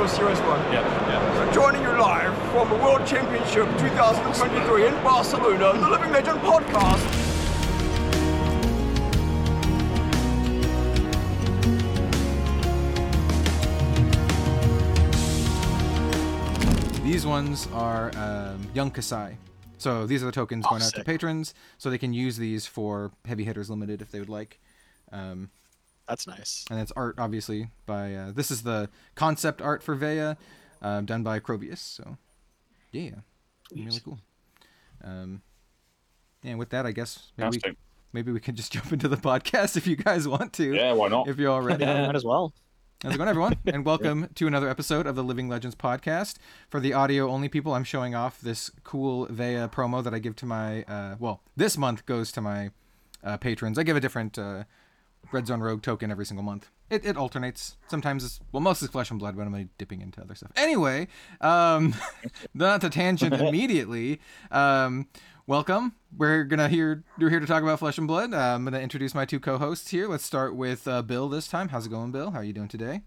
you're a serious one. Yeah, yeah. So joining you live from the World Championship 2023 in Barcelona, the Living Legend podcast. These ones are um, Young Kassai. So these are the tokens Oh, going out to patrons, so they can use these for Heavy Hitters Limited if they would like. Um, That's nice. and it's art, obviously, by uh, this is the concept art for Veya, uh, done by Crobius. So, yeah, really cool. Um, and with that, I guess maybe we, maybe we can just jump into the podcast if you guys want to. Yeah, why not? If you're all ready. Yeah, might as well. How's it going, everyone? And welcome to another episode of the Living Legends podcast. For the audio only people, I'm showing off this cool Veya promo that I give to my, uh, well, this month goes to my uh, patrons. I give a different uh, Red Zone Rogue token every single month. It, it alternates. Sometimes it's, well, most is Flesh and Blood, but I'm gonna dipping into other stuff. Anyway, um, not to tangent immediately. Um, welcome. We're gonna hear, we're here to talk about Flesh and Blood. Uh, I'm gonna introduce my two co-hosts here. Let's start with uh, Bill this time. How's it going, Bill? How are you doing today?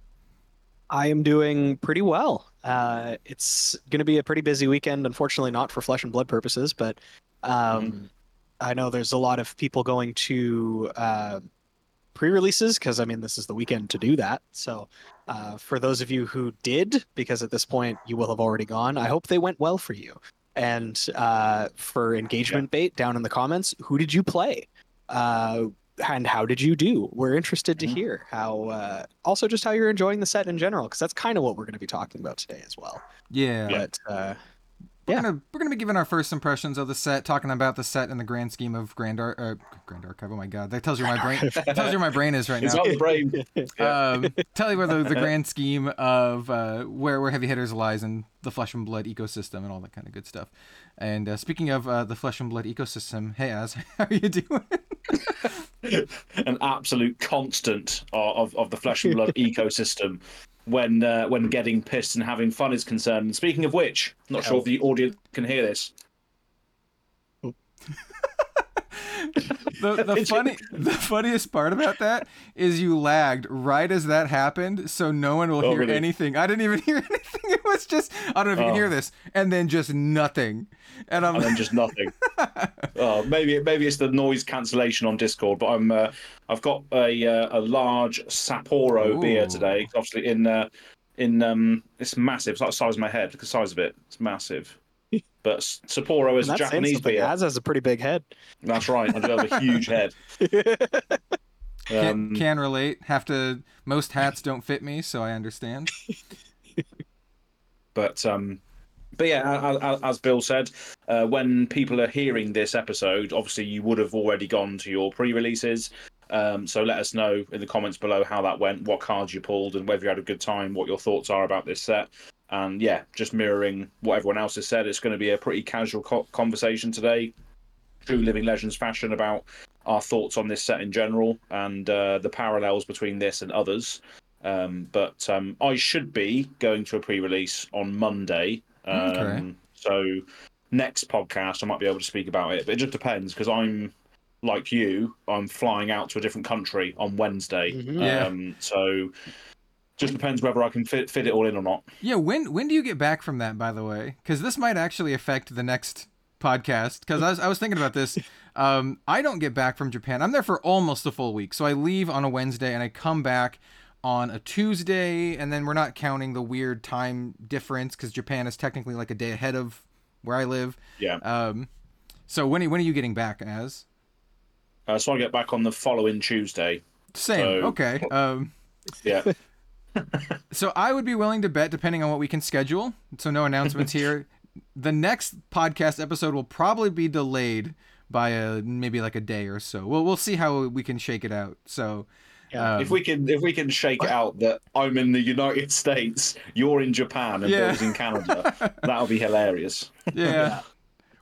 I am doing pretty well. Uh, it's going to be a pretty busy weekend, unfortunately, not for flesh and blood purposes, but um, I know there's a lot of people going to uh, pre releases because, I mean, this is the weekend to do that. So, uh, for those of you who did, because at this point you will have already gone, I hope they went well for you. And uh, for engagement bait down in the comments, who did you play? Uh, and how did you do? We're interested to Mhm. hear how, uh, also just how you're enjoying the set in general, because that's kind of what we're going to be talking about today as well. Yeah. But uh, We're Yeah. gonna we're gonna be giving our first impressions of the set, talking about the set in the grand scheme of Grand Ar- uh, Grand Archive. Oh my god, that tells you where my brain that tells you where my brain is right It's now. not the brain. Um, tell you where the, the grand scheme of uh, where where heavy hitters lies in the flesh and blood ecosystem and all that kind of good stuff. And uh, speaking of uh, the flesh and blood ecosystem, hey Az, how are you doing? An absolute constant of, of, of the flesh and blood ecosystem when uh, when getting pissed and having fun is concerned. And speaking of which, I'm not sure if the audience can hear this. the the funny the funniest part about that is you lagged right as that happened, so no one will Oh, hear really? anything. I didn't even hear anything. It was just I don't know if you can Oh. hear this, and then just nothing. And I'm and then just nothing. oh, maybe maybe it's the noise cancellation on Discord, but I'm uh, I've got a uh, a large Sapporo beer Ooh. today. Obviously in uh, in um, it's massive. It's like the size of my head. Look at the size of it. It's massive. But Sapporo is a Japanese beer. Az has a pretty big head. That's right. I do have a huge head. can, Um, can relate. Have to. Most hats don't fit me, so I understand. But um, but yeah, as, as- as Bill said, uh, when people are hearing this episode, obviously you would have already gone to your pre-releases. Um, so let us know in the comments below how that went, what cards you pulled, and whether you had a good time, what your thoughts are about this set. And yeah, just mirroring what everyone else has said, it's going to be a pretty casual co- conversation today, true Living Legends fashion about our thoughts on this set in general and uh, the parallels between this and others. Um, but um, I should be going to a pre-release on Monday. Um, Okay. So next podcast, I might be able to speak about it. But it just depends because I'm like you. I'm flying out to a different country on Wednesday. Mhm. Yeah. Um, so just depends whether I can fit fit it all in or not. Yeah. When when do you get back from that? By the way, because this might actually affect the next podcast. Because I was I was thinking about this. Um, I don't get back from Japan. I'm there for almost a full week. So I leave on a Wednesday and I come back on a Tuesday, and then we're not counting the weird time difference because Japan is technically like a day ahead of where I live. Yeah. Um, so when are- when are you getting back Az? Uh, so I get back on the following Tuesday. Same. So- Okay. Um, Yeah. so I would be willing to bet, depending on what we can schedule. So no announcements here. The next podcast episode will probably be delayed by a maybe like a day or so. Well, we'll see how we can shake it out. So. Yeah. um, if we can if we can shake it out that I'm in the United States, you're in Japan, and Yeah. Bill's in Canada, that'll be hilarious. yeah.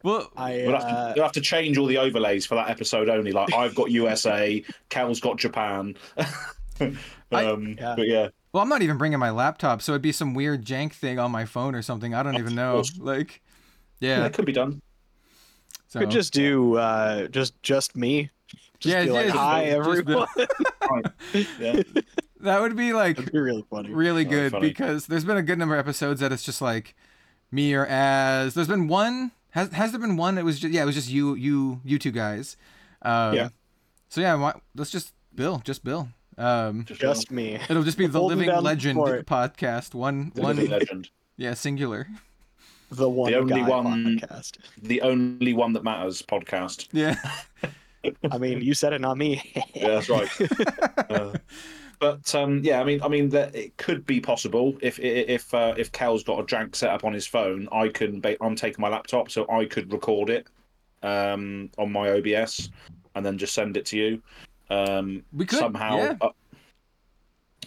Well, I We'll have, uh, to, we'll have to change all the overlays for that episode only. Like I've got USA, Cal's got Japan. um, Yeah. But yeah, well, I'm not even bringing my laptop, so it'd be some weird jank thing on my phone or something. I don't even know. Like, yeah, yeah. it could be done. So could just do uh, just just me. Just Yeah, be like, hi just- just everyone. Yeah. That would be like That'd be really funny. really Oh, good funny. because there's been a good number of episodes that it's just like me or Az. There's been one. Has has there been one? that was just yeah. It was just you you you two guys. Um, Yeah. So yeah, why, let's just Bill, just Bill. Um, Just me. it'll just be the Holding Living down the Legend podcast. One The one legend. yeah singular. The one The only guy one- podcast. The only one that matters podcast. Yeah. I mean, you said it, not me. Yeah, that's right. Uh, but um, yeah, I mean, I mean that it could be possible if if uh, if Cal's got a jank set up on his phone, I can. Ba- I'm taking my laptop, so I could record it um, on my OBS and then just send it to you. Um, We could, somehow. yeah. uh,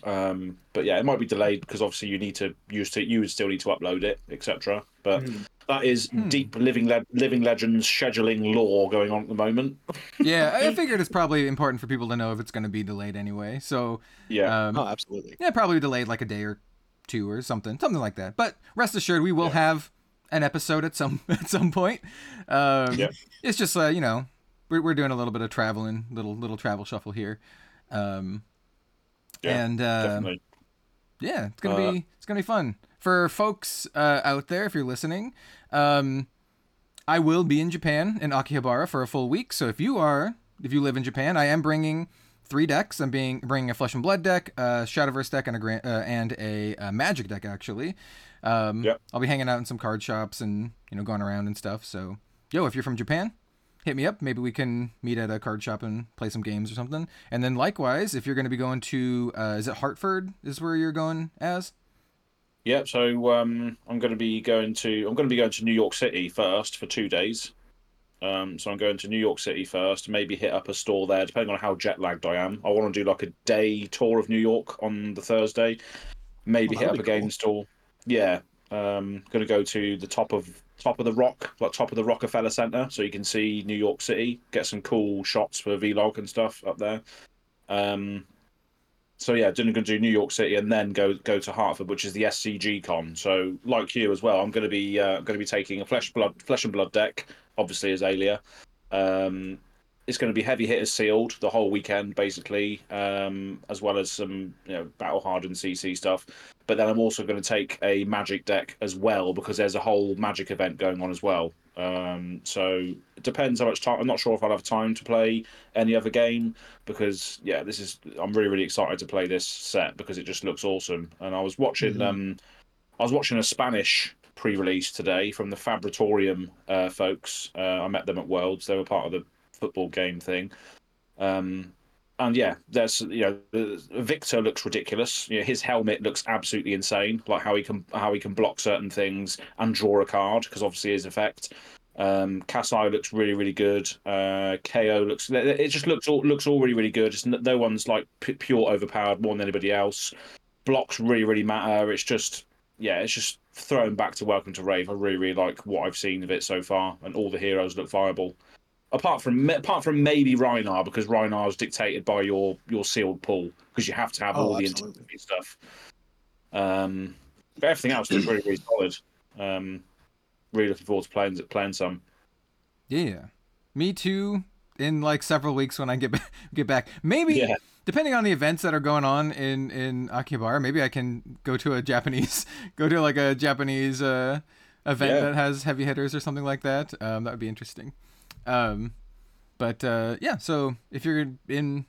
um, but yeah, it might be delayed because obviously you need to use to you would still need to upload it, etc. But Mhm. that is Hmm. deep living le- living legends scheduling law going on at the moment. Yeah, I figured it's probably important for people to know if it's going to be delayed anyway. So Yeah, um, oh, absolutely. Yeah, probably delayed like a day or two or something, something like that. But rest assured, we will Yeah. have an episode at some at some point. Um, Yeah. It's just uh, you know we're we're doing a little bit of traveling, little little travel shuffle here, um, Yeah, and uh, definitely. yeah, it's gonna Uh, be it's gonna be fun for folks uh, out there if you're listening. Um, I will be in Japan in Akihabara for a full week. So if you are, if you live in Japan, I am bringing three decks. I'm being bringing a Flesh and Blood deck, a Shadowverse deck, and a gran- uh, and a, uh Magic deck actually. Um, Yep. I'll be hanging out in some card shops and you know going around and stuff. So yo, if you're from Japan, hit me up. Maybe we can meet at a card shop and play some games or something. And then likewise, if you're going to be going to, uh, is it Hartford? Is where you're going Az? Yeah, so um, I'm going to be going to I'm going to be going to New York City first for two days. Um, so I'm going to New York City first. Maybe hit up a store there, depending on how jet lagged I am. I want to do like a day tour of New York on the Thursday. Maybe Oh, hit up a be game store. Yeah, um, going to go to the top of top of the rock, like top of the Rockefeller Center, so you can see New York City. Get some cool shots for vlog and stuff up there. Um, so yeah, going to do New York City and then go go to Hartford, which is the SCG con. So like you as well, I'm going to be uh, going to be taking a flesh blood flesh and blood deck, obviously as Alia. Um, it's going to be heavy hitters sealed the whole weekend, basically, um, as well as some you know battle hardened CC stuff. But then I'm also going to take a magic deck as well because there's a whole magic event going on as well. Um, so it depends how much time. I'm not sure if I'll have time to play any other game because yeah, this is. I'm really really excited to play this set because it just looks awesome. And I was watching. Mhm. Um, I was watching a Spanish pre-release today from the Fabritorium uh, folks. Uh, I met them at Worlds. They were part of the football game thing. Um, and yeah, there's you know Victor looks ridiculous. You know, his helmet looks absolutely insane. Like how he can how he can block certain things and draw a card because obviously his effect. Um, Kassai looks really really good. Uh, Kayo looks it just looks all looks all really really good. No one's like pure overpowered more than anybody else. Blocks really really matter. It's just yeah, it's just throwing back to Welcome to Rathe. I really really like what I've seen of it so far, and all the heroes look viable apart from apart from maybe Rhinar because Rhinar is dictated by your your sealed pool because you have to have Oh, all the absolutely. intensity stuff. Um, but everything else is really really solid. Um, really looking forward to playing playing some. Yeah, me too. In like several weeks when I get back, get back, maybe Yeah. depending on the events that are going on in in Akihabara, maybe I can go to a Japanese, go to like a Japanese uh, event Yeah. that has heavy hitters or something like that. Um, that would be interesting. Um, but uh, yeah, so if you're in,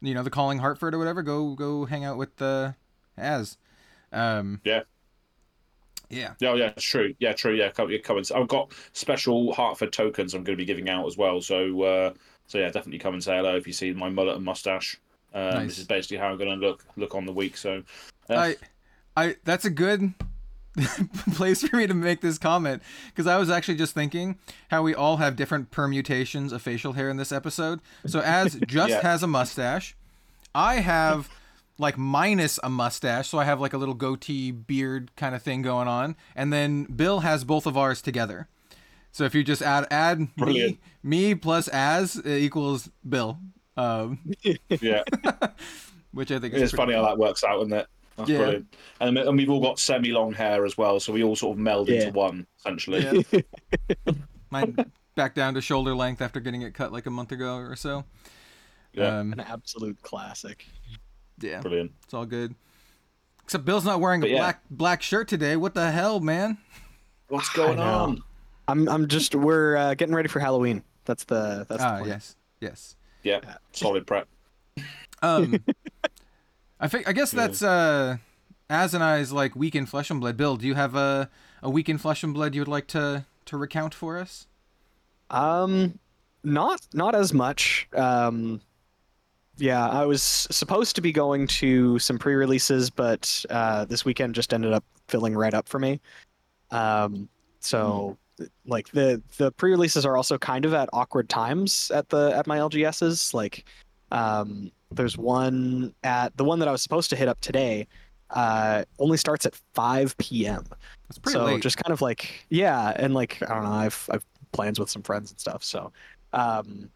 you know, the Calling Hartford or whatever, go go hang out with the Az. Um, Yeah. Yeah. Oh yeah, yeah, true. Yeah, true. Yeah, come, yeah, come and I've got special Hartford tokens I'm going to be giving out as well. So, uh, so yeah, definitely come and say hello if you see my mullet and mustache. Um, Nice. This is basically how I'm going to look look on the week. So, Yeah. I, I that's a good place for me to make this comment because I was actually just thinking how we all have different permutations of facial hair in this episode. So Az just Yeah. has a mustache, I have like minus a mustache, so I have like a little goatee beard kind of thing going on, and then Bill has both of ours together. So if you just add add me, Brilliant. me plus Az equals Bill, um, yeah, which I think is it's funny how that works out, isn't it? That's Yeah. brilliant. And, and we've all got semi long hair as well, so we all sort of meld Yeah. into one essentially. Yeah. Mine back down to shoulder length after getting it cut like a month ago or so. Yeah. Um, An absolute classic. Yeah, Brilliant. it's all good. Except Bill's not wearing a yeah. black black shirt today. What the hell, man? What's going on? I'm I'm just we're uh, getting ready for Halloween. That's the that's the Ah, plan. yes, yes. Yeah, solid prep. Um, I think I guess that's uh, Az and I's like weak in Flesh and Blood. Bill, do you have a a week in Flesh and Blood you would like to to recount for us? Um, not not as much. Um, yeah, I was supposed to be going to some pre-releases, but uh, this weekend just ended up filling right up for me. Um, so like the the pre-releases are also kind of at awkward times at the at my LGSs. Like, um, there's one at the one that I was supposed to hit up today. Uh, only starts at 5 p.m. It's pretty so late. just kind of like yeah, and like I don't know, I've I've plans with some friends and stuff. So, um,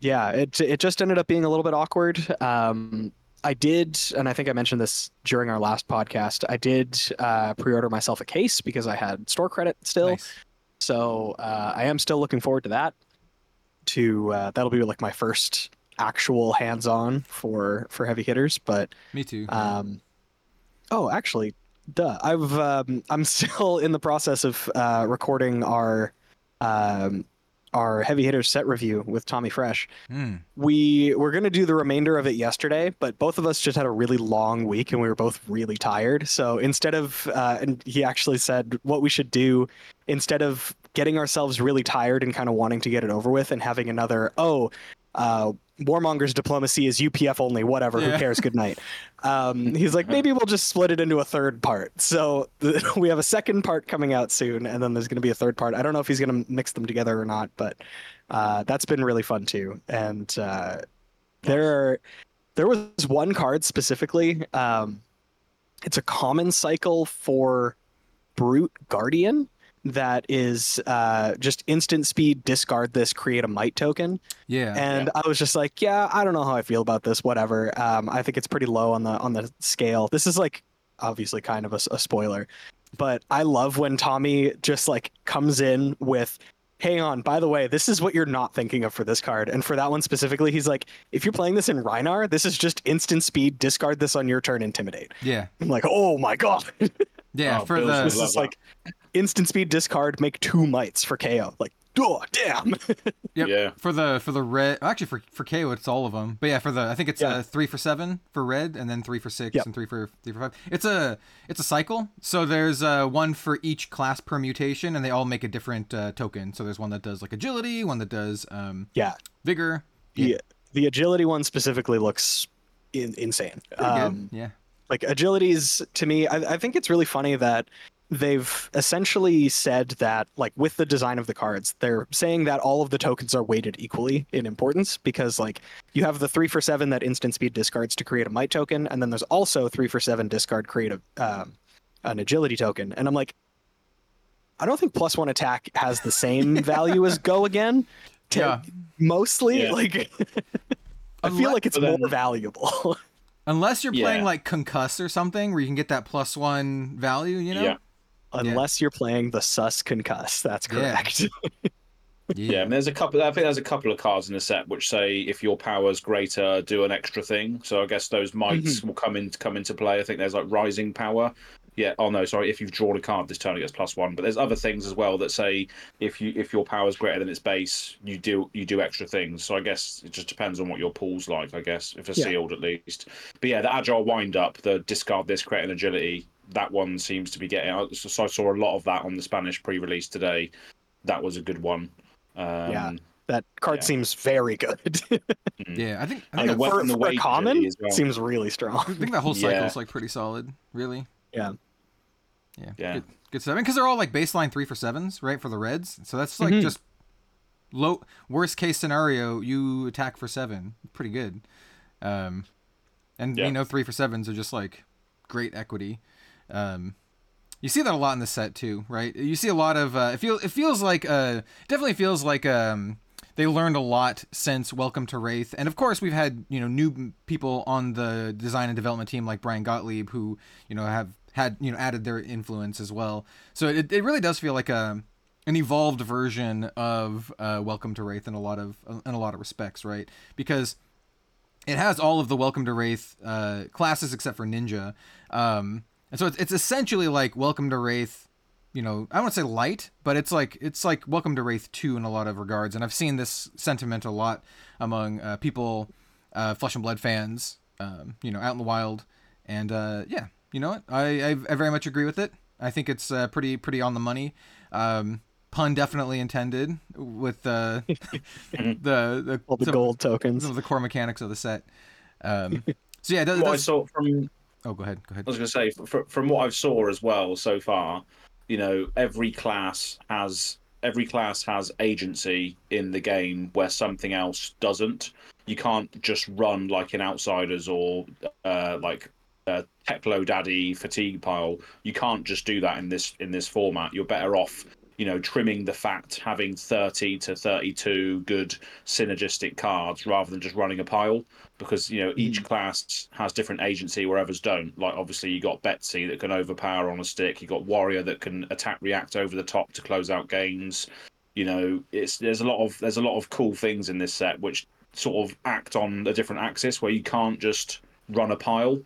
yeah, it it just ended up being a little bit awkward. Um, I did, and I think I mentioned this during our last podcast. I did uh, pre-order myself a case because I had store credit still. Nice. So uh, I am still looking forward to that. To uh, that'll be like my first actual hands-on for for heavy hitters, but Me too. um, oh, actually, duh. I've um, I'm still in the process of uh, recording our um, our heavy hitters set review with Tommy Fresh. Hmm. We were gonna do the remainder of it yesterday, but both of us just had a really long week and we were both really tired. So instead of uh, and he actually said what we should do instead of getting ourselves really tired and kind of wanting to get it over with and having another oh. Uh, Warmonger's diplomacy is UPF only. Whatever. Yeah. Who cares? Good night. Um, he's like, maybe we'll just split it into a third part. So th- we have a second part coming out soon, and then there's going to be a third part. I don't know if he's going to mix them together or not, but uh, that's been really fun too. And uh, there are there was one card specifically. Um, it's a common cycle for Brute Guardian that is uh, just instant speed, discard this, create a might token. Yeah. And I was just like, yeah, I don't know how I feel about this. Whatever. Um, I think it's pretty low on the on the scale. This is like obviously kind of a spoiler, but I love when Tommy just like comes in with. Hang on, by the way, this is what you're not thinking of for this card. And for that one specifically, he's like, if you're playing this in Rhinar, this is just instant speed, discard this on your turn, intimidate. yeah. I'm like, oh my god. Yeah. Oh, for Bill's the this is like instant speed discard, make two mites for Kayo. Like, oh damn. Yep. Yeah. For the for the red, actually for for Kayo it's all of them. But yeah, for the I think it's Yeah. uh, three for seven for red, and then three for six, Yep. and three for three for five. It's a it's a cycle. So there's uh, one for each class permutation, and they all make a different uh, token. So there's one that does like agility, one that does um, yeah. vigor. the the agility one specifically looks in, insane. Um. Yeah. like agilities to me, I, I think it's really funny that they've essentially said that like with the design of the cards, they're saying that all of the tokens are weighted equally in importance because like you have the three for seven that instant speed discards to create a might token, and then there's also three for seven discard create a um, an agility token, and I'm like. I don't think plus one attack has the same value as go again. To- Yeah. Mostly, Yeah. like I feel like it's then- more valuable. Unless you're playing Yeah. like concuss or something, where you can get that plus one value. You know. Yeah. Unless you're playing the sus concuss. That's Yeah. correct. Yeah, and there's a couple. I think there's a couple of cards in the set which say if your power's greater, do an extra thing. So I guess those mites mm-hmm. will come in come into play. I think there's like rising power. Yeah. Oh no, sorry. If you've drawn a card this turn, it gets plus one. But there's other things as well that say if you if your power's greater than its base, you do you do extra things. So I guess it just depends on what your pool's like. I guess if it's Yeah. sealed at least. But yeah, the agile wind up, the discard this, create an agility. That one seems to be getting. I- So I saw a lot of that on the Spanish pre-release today. That was a good one. Um, Yeah. that card Yeah. seems very good. Yeah. I think I And think, the that, for, the for weight common, as well. seems really strong. I think that whole Yeah. is like pretty solid. Really. Yeah. Yeah. Yeah. Good, good stuff. Because they're all like baseline three for sevens, right? For the Reds. So that's like Mhm. just low worst case scenario, you attack for seven. Pretty good. Um and Yeah. you know three for sevens are just like great equity. Um you see that a lot in the set too, right? You see a lot of uh, it feel it feels like uh definitely feels like um they learned a lot since Welcome to Rathe, and of course we've had you know new people on the design and development team like Brian Gottlieb who you know have had you know added their influence as well. So it, it really does feel like a an evolved version of uh, Welcome to Rathe in a lot of in a lot of respects, right? Because it has all of the Welcome to Rathe uh, classes except for Ninja, um, and so it's, it's essentially like Welcome to Rathe. You know, I don't want to say light, but it's like it's like Welcome to Rathe two in a lot of regards, and I've seen this sentiment a lot among uh, people, uh, Flesh and Blood fans, um, you know, out in the wild, and uh, yeah, you know what, I, I I very much agree with it. I think it's uh, pretty pretty on the money. Um, pun definitely intended with uh, the the All the some- gold tokens. some of the core mechanics of the set. Um, so yeah, it does, it What I does- saw from oh, go ahead, go ahead. I was going to say, fr- from what I've saw as well so far, you know, every class has every class has agency in the game where something else doesn't. You can't just run like an outsiders or uh, like a Teclo Daddy fatigue pile. You can't just do that in this in this format. You're better off, you know, trimming the fat, having thirty to thirty-two good synergistic cards rather than just running a pile because you know each class has different agency where others don't. Like obviously you got Betsy that can overpower on a stick. You got Warrior that can attack react over the top to close out games. You know, it's there's a lot of there's a lot of cool things in this set which sort of act on a different axis where you can't just run a pile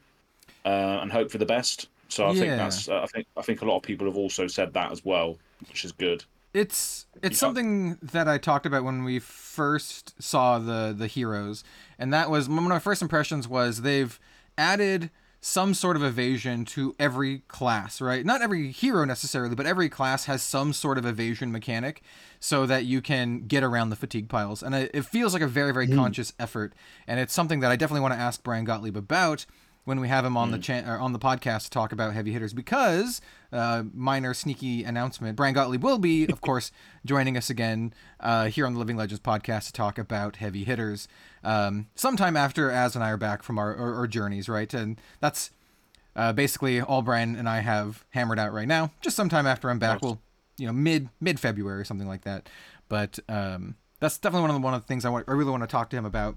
uh, and hope for the best. So I think that's uh, I think I think a lot of people have also said that as well, which is good. It's it's Yeah. something that I talked about when we first saw the the heroes, and that was one of my first impressions was they've added some sort of evasion to every class, right? Not every hero necessarily, but every class has some sort of evasion mechanic so that you can get around the fatigue piles. And it it feels like a very, very hmm. conscious effort. And it's something that I definitely want to ask Brian Gottlieb about when we have him on the cha- on the podcast to talk about heavy hitters because uh, minor sneaky announcement Brian Gottlieb will be of course joining us again uh, here on the Living Legends podcast to talk about heavy hitters um, sometime after Az and I are back from our, our, our journeys right? And that's uh, basically all Brian and I have hammered out right now just sometime after I'm back we'll you know mid mid February or something like that. But um, that's definitely one of the one of the things I want I really want to talk to him about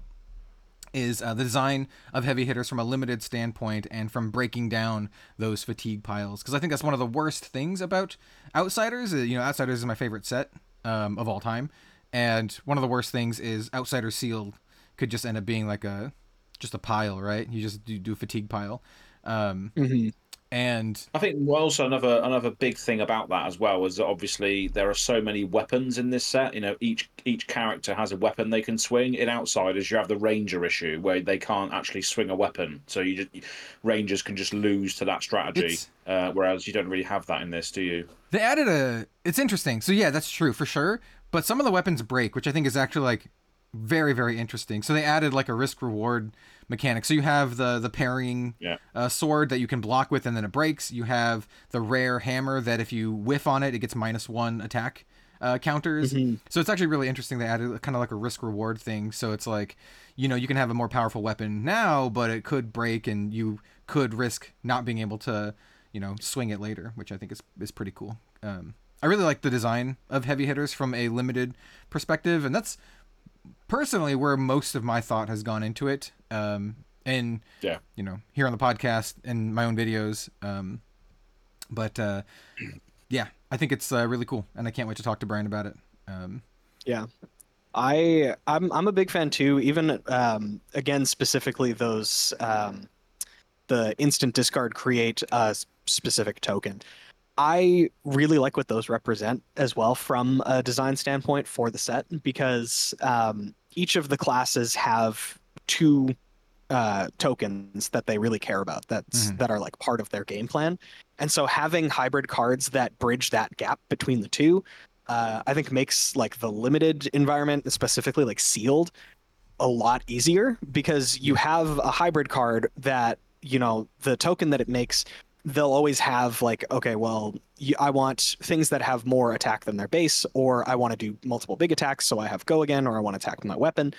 is uh, the design of heavy hitters from a limited standpoint and from breaking down those fatigue piles because I think that's one of the worst things about Outsiders. Uh, You know, Outsiders is my favorite set um, of all time, and one of the worst things is Outsiders sealed could just end up being like a just a pile, right? You just do, do fatigue pile, um, Mhm. And I think also another another big thing about that as well is that obviously there are so many weapons in this set. You know, each each character has a weapon they can swing. In Outsiders, you have the ranger issue where they can't actually swing a weapon, so you just rangers can just lose to that strategy. Uh, whereas you don't really have that in this, do you? They added a. It's interesting. So yeah, that's true for sure. But some of the weapons break, which I think is actually like very very interesting. So they added like a risk reward mechanic. So you have the the parrying Yeah. uh, sword that you can block with and then it breaks. You have the rare hammer that if you whiff on it, it gets minus one attack uh, counters. So it's actually really interesting. They added kind of like a risk reward thing. So it's like, you know, you can have a more powerful weapon now, but it could break and you could risk not being able to, you know, swing it later, which I think is is pretty cool. Um, I really like the design of heavy hitters from a limited perspective, and that's personally where most of my thought has gone into it. Um, and Yeah. you know, here on the podcast and my own videos. Um, but uh, yeah, I think it's uh, really cool, and I can't wait to talk to Brian about it. Um, Yeah. I I'm I'm a big fan too. Even um, again specifically those um, the instant discard create a specific token. I really like what those represent as well from a design standpoint for the set because um, each of the classes have two uh, tokens that they really care about that's Mhm. that are like part of their game plan, and so having hybrid cards that bridge that gap between the two uh, I think makes like the limited environment, specifically like sealed, a lot easier because you have a hybrid card that you know the token that it makes. They'll always have like, okay, well, i want things that have more attack than their base, or I want to do multiple big attacks, so I have go again, or I want to attack with my weapon,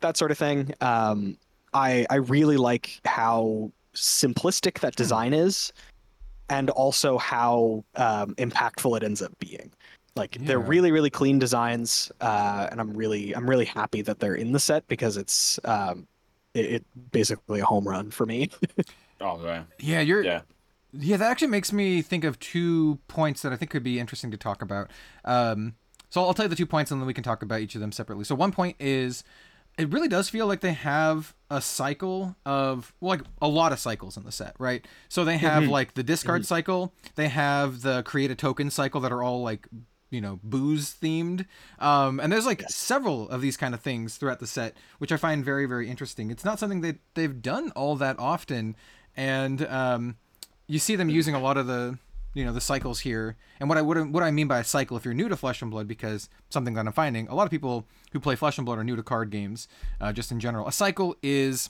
that sort of thing. Um, I I really like how simplistic that design is, and also how um, impactful it ends up being. Like they're really really clean designs, uh, and I'm really I'm really happy that they're in the set because it's um, it, it basically a home run for me. Oh yeah, yeah, you're. yeah. Yeah, that actually makes me think of two points that I think could be interesting to talk about. Um, so I'll tell you the two points, and then we can talk about each of them separately. So one point is, it really does feel like they have a cycle of well, like a lot of cycles in the set, right? So they have like the discard cycle, they have the create a token cycle that are all like you know booze themed um and there's like several of these kind of things throughout the set which i find very very interesting it's not something that they've done all that often and um you see them using a lot of the you know the cycles here and what i would what i mean by a cycle if you're new to flesh and blood because something that i'm finding a lot of people who play flesh and blood are new to card games uh, just in general a cycle is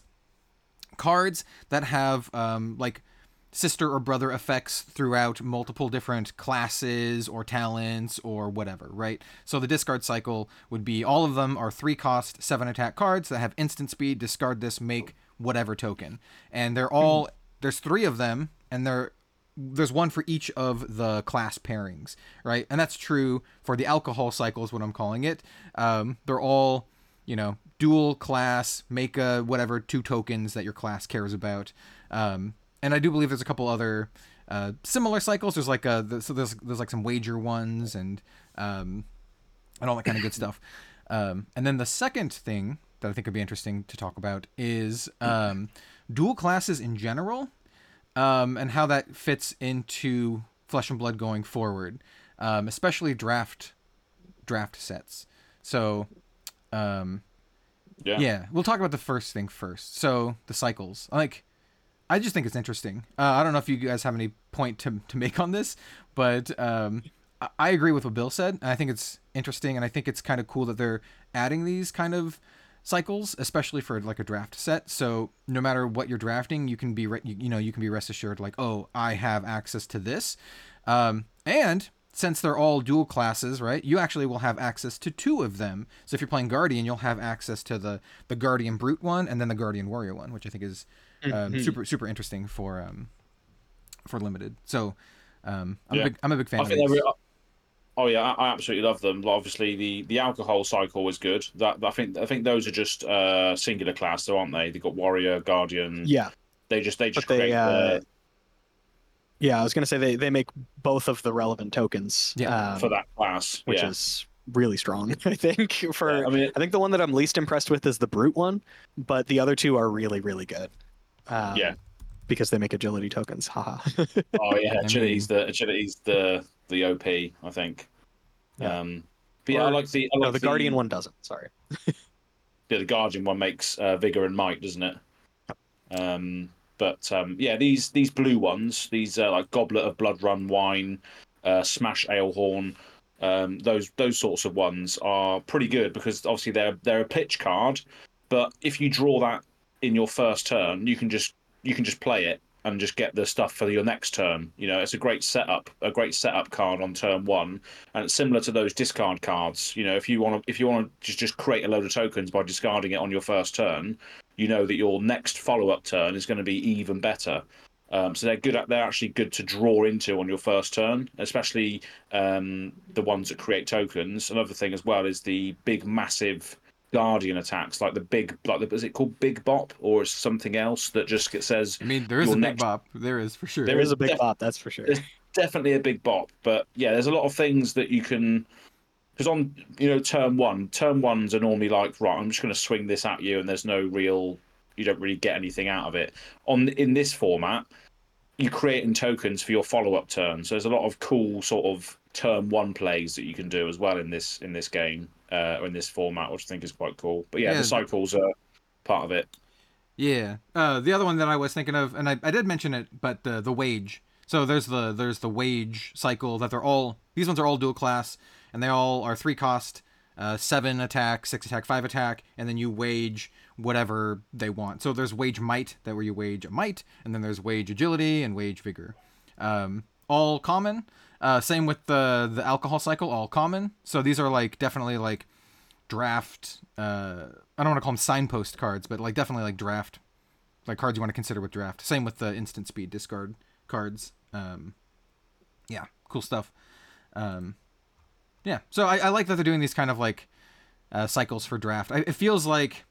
cards that have um, like sister or brother effects throughout multiple different classes or talents or whatever, right? So the discard cycle would be all of them are three cost, seven attack cards that have instant speed, discard this, make whatever token. And they're all there's three of them and there's one for each of the class pairings, right? And that's true for the alcohol cycle is what I'm calling it. Um, they're all, you know, dual class, make a whatever two tokens that your class cares about. Um, and I do believe there's a couple other uh, similar cycles. There's like a so there's there's like some wager ones and um, and all that kind of good stuff. Um, and then the second thing that I think would be interesting to talk about is um, dual classes in general, um, and how that fits into Flesh and Blood going forward, um, especially draft draft sets. So, um, Yeah. yeah, we'll talk about the first thing first. So the cycles, like, I just think it's interesting. Uh, I don't know if you guys have any point to to make on this, but um, I, I agree with what Bill said. and I think it's interesting, and I think it's kind of cool that they're adding these kind of cycles, especially for like a draft set. So no matter what you're drafting, you can be re- you, you know you can be rest assured like, oh, I have access to this, um, and since they're all dual classes, right? You actually will have access to two of them. So if you're playing Guardian, you'll have access to the the Guardian Brute one and then the Guardian Warrior one, which I think is um, super super interesting for um, for limited. So um, I'm, Yeah. a big, I'm a big fan. I of these. Oh yeah, I I absolutely love them. But Obviously, the the alcohol cycle was good. That I think I think those are just uh, singular class, though, aren't they? They got warrior, guardian. Yeah, They just they just but they uh, the- yeah, I was gonna say they they make both of the relevant tokens. Yeah, um, for that class. which yeah. is really strong. I think for Yeah, I mean, I think the one that I'm least impressed with is the brute one, but the other two are really really good. Um, Yeah. because they make agility tokens. Haha. oh yeah, I agility's the agility's the the OP. I think. Yeah. Um, but yeah, I like the I no, like the guardian one doesn't. Sorry. Yeah, the guardian one makes uh, vigor and might, doesn't it? Um, but um, yeah, these these blue ones, these uh, like goblet of blood run wine, uh, smash ale horn, um, those those sorts of ones are pretty good because obviously they're they're a pitch card, but if you draw that in your first turn, you can just you can just play it and just get the stuff for your next turn. You know, it's a great setup, a great setup card on turn one, and it's similar to those discard cards. You know, if you want to if you want to just just create a load of tokens by discarding it on your first turn, you know that your next follow up turn is going to be even better. Um, so they're good at they're actually good to draw into on your first turn, especially um, the ones that create tokens. Another thing as well is the big massive guardian attacks, like the big like the is it called Big Bop or something else that just get- says I mean, there is your a big bop. There is for sure. There There is a big def- bop, that's for sure. there's definitely a big bop. But yeah, there's a lot of things that you can because on you know turn one, turn ones are normally like right, I'm just going to swing this at you, and there's no real, you don't really get anything out of it. On in this format, you're creating tokens for your follow up turn. So there's a lot of cool sort of turn one plays that you can do as well in this in this game uh, or in this format, which I think is quite cool. But yeah, Yeah. the cycles are part of it. Yeah. Uh, the other one that I was thinking of, and I, I did mention it, but the the wage. So there's the there's the wage cycle that they're all these ones are all dual class, and they all are three cost, uh, seven attack, six attack, five attack, and then you wage whatever they want. So there's wage might that where you wage a might, and then there's wage agility and wage vigor. Um, all common. Uh, same with the the alcohol cycle, all common. So these are like definitely like draft. Uh, I don't want to call them signpost cards, but like definitely like draft, like cards you want to consider with draft. Same with the instant speed discard cards. Um, yeah, cool stuff. Um, yeah, so I, I like that they're doing these kind of like uh, cycles for draft. I, it feels like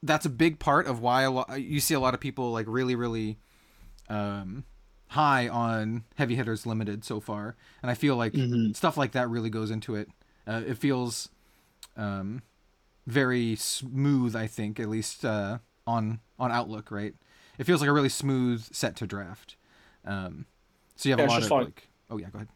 that's a big part of why a lot, you see a lot of people like really, really um, high on heavy hitters limited so far, and I feel like Mhm. stuff like that really goes into it. Uh, it feels um, very smooth. I think at least uh, on on Outlook, right? It feels like a really smooth set to draft. Um, so you have Yeah, a lot of like- like, oh yeah, go ahead.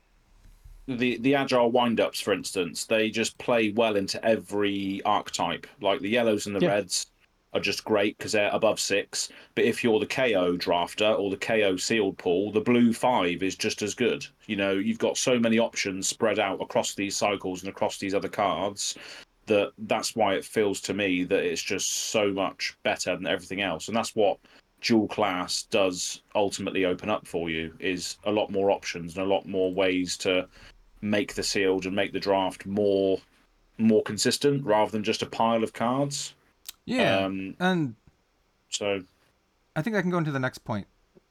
the the agile windups, for instance, they just play well into every archetype. Like the yellows and the Yeah. reds are just great because they're above six. But if you're the Kayo drafter or the Kayo sealed pool, the blue five is just as good. You know, you've got so many options spread out across these cycles and across these other cards that that's why it feels to me that it's just so much better than everything else. And that's what dual class does ultimately open up for you is a lot more options and a lot more ways to make the sealed and make the draft more more consistent rather than just a pile of cards. Yeah, Um, and so I think I can go into the next point,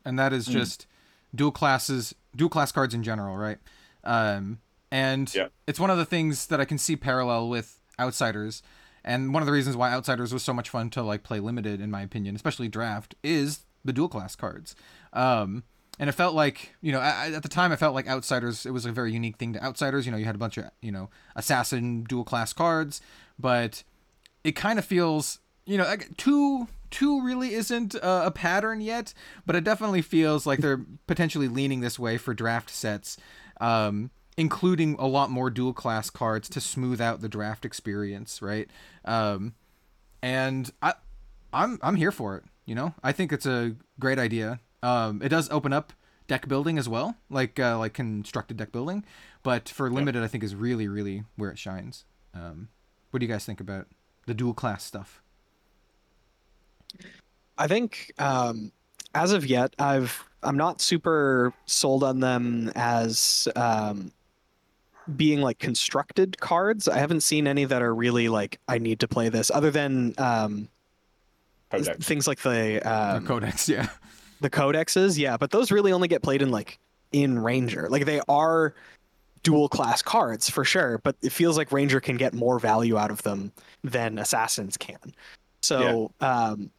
and that is Hmm. just dual classes, dual class cards in general, right? Um, and Yeah. it's one of the things that I can see parallel with Outsiders, and one of the reasons why Outsiders was so much fun to like play limited, in my opinion, especially draft, is the dual class cards. Um, and it felt like you know at, at the time it felt like Outsiders it was a very unique thing to Outsiders. You know, you had a bunch of you know assassin dual class cards, but it kind of feels you know like two two really isn't a, a pattern yet but it definitely feels like they're potentially leaning this way for draft sets um including a lot more dual class cards to smooth out the draft experience right? Um and i i'm i'm here for it you know? I think it's a great idea. Um it does open up deck building as well like uh, like constructed deck building but for limited i think is really really where it shines. Um what do you guys think about the dual class stuff I think um, as of yet, I've I'm not super sold on them as um, being like constructed cards. I haven't seen any that are really like I need to play this, other than um, Codex. things like the um, the codex yeah the codexes. Yeah, but those really only get played in like in Ranger. Like they are dual class cards for sure, but it feels like Ranger can get more value out of them than Assassins can. So, um,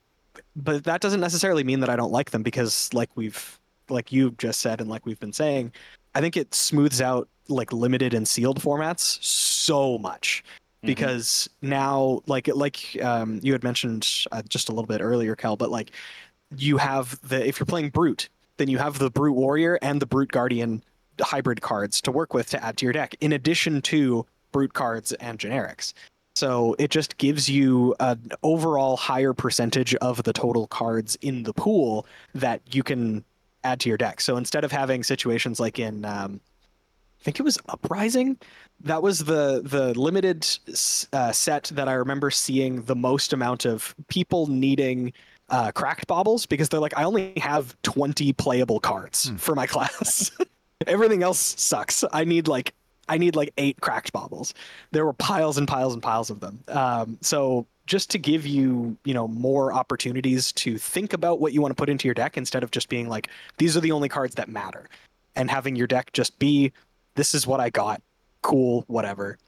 but that doesn't necessarily mean that I don't like them because, like we've, like you've just said, and like we've been saying, I think it smooths out like limited and sealed formats so much because now, like like um, you had mentioned uh, just a little bit earlier, Kel, but like you have the if you're playing brute, then you have the brute warrior and the brute guardian hybrid cards to work with to add to your deck, in addition to brute cards and generics. So it just gives you an overall higher percentage of the total cards in the pool that you can add to your deck. So instead of having situations like in, um, I think it was Uprising, that was the the limited uh, set that I remember seeing the most amount of people needing uh, cracked baubles because they're like, I only have 20 playable cards for my class. Everything else sucks. I need like I need like eight cracked baubles. There were piles and piles and piles of them. Um, so just to give you, you know, more opportunities to think about what you want to put into your deck instead of just being like, these are the only cards that matter, and having your deck just be, this is what I got, cool, whatever.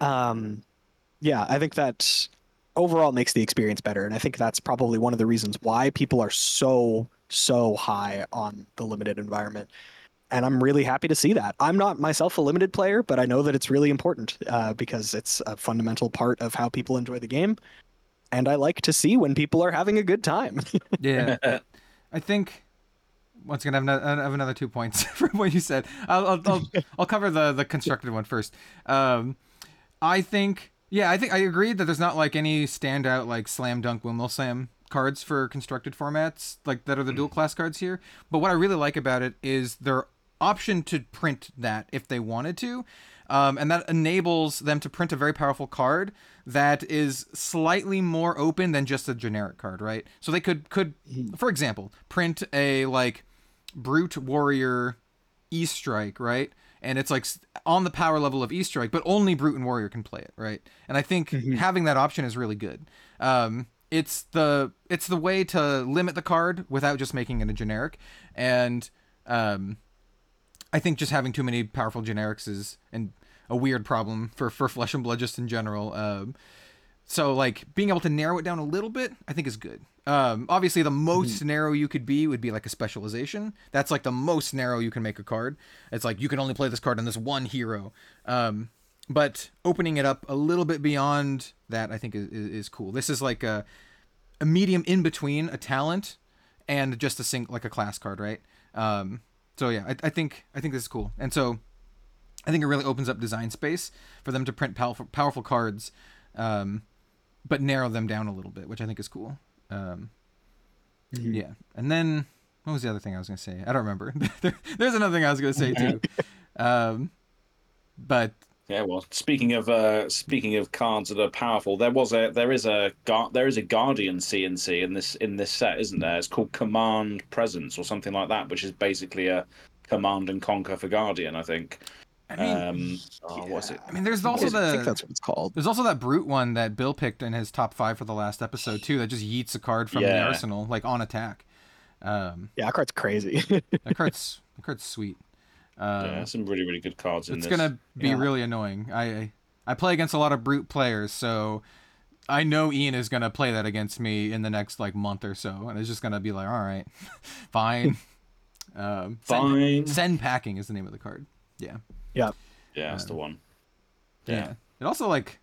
Um, yeah, I think that overall makes the experience better, and I think that's probably one of the reasons why people are so so high on the limited environment and I'm really happy to see that. I'm not myself a limited player, but I know that it's really important uh, because it's a fundamental part of how people enjoy the game, and I like to see when people are having a good time. Yeah, I think once again, I have, no, I have another two points from what you said. I'll I'll, I'll, I'll cover the the constructed one first. Um, I think yeah, I think I agree that there's not like any standout like slam dunk windmill slam cards for constructed formats like that are the dual class cards here. But what I really like about it is their option to print that if they wanted to. Um, and that enables them to print a very powerful card that is slightly more open than just a generic card, right? So they could could, for example, print a like brute warrior E strike, right? And it's like on the power level of E strike, but only brute and warrior can play it, right? And I think having that option is really good. Um, it's the it's the way to limit the card without just making it a generic, and um, I think just having too many powerful generics is and a weird problem for for Flesh and Blood just in general. Um, so like being able to narrow it down a little bit, I think is good. Um, obviously, the most narrow you could be would be like a specialization. That's like the most narrow you can make a card. It's like you can only play this card on this one hero. Um, but opening it up a little bit beyond that, I think is, is, is cool. This is like a a medium in between a talent and just a sing like a class card, right? Um, so yeah, I, I think I think this is cool, and so I think it really opens up design space for them to print powerful powerful cards, um, but narrow them down a little bit, which I think is cool. Um, Yeah, and then what was the other thing I was gonna say? I don't remember. there, there's another thing I was gonna say too, um, but Yeah, well, speaking of uh, speaking of cards that are powerful, there was a there is a Gar- there is a Guardian CNC in this in this set, isn't there? It's called Command Presence or something like that, which is basically a command and conquer for Guardian, I think. I mean, Um, oh, what's it? I mean, there's also I think the that's what it's called. There's also that brute one that Bill picked in his top five for the last episode too. That just yeets a card from the arsenal like on attack. Um, Yeah, that card's crazy. that card's that card's sweet. Uh, yeah, some really really good cards in it's this. gonna be Yeah. really annoying. I I- I play against a lot of brute players, so I know Ian is gonna play that against me in the next like month or so, and it's just gonna be like, all right, fine. um, Fine. send packing is the name of the card. Yeah. yeah. Yeah, that's the one. yeah, Yeah. It also like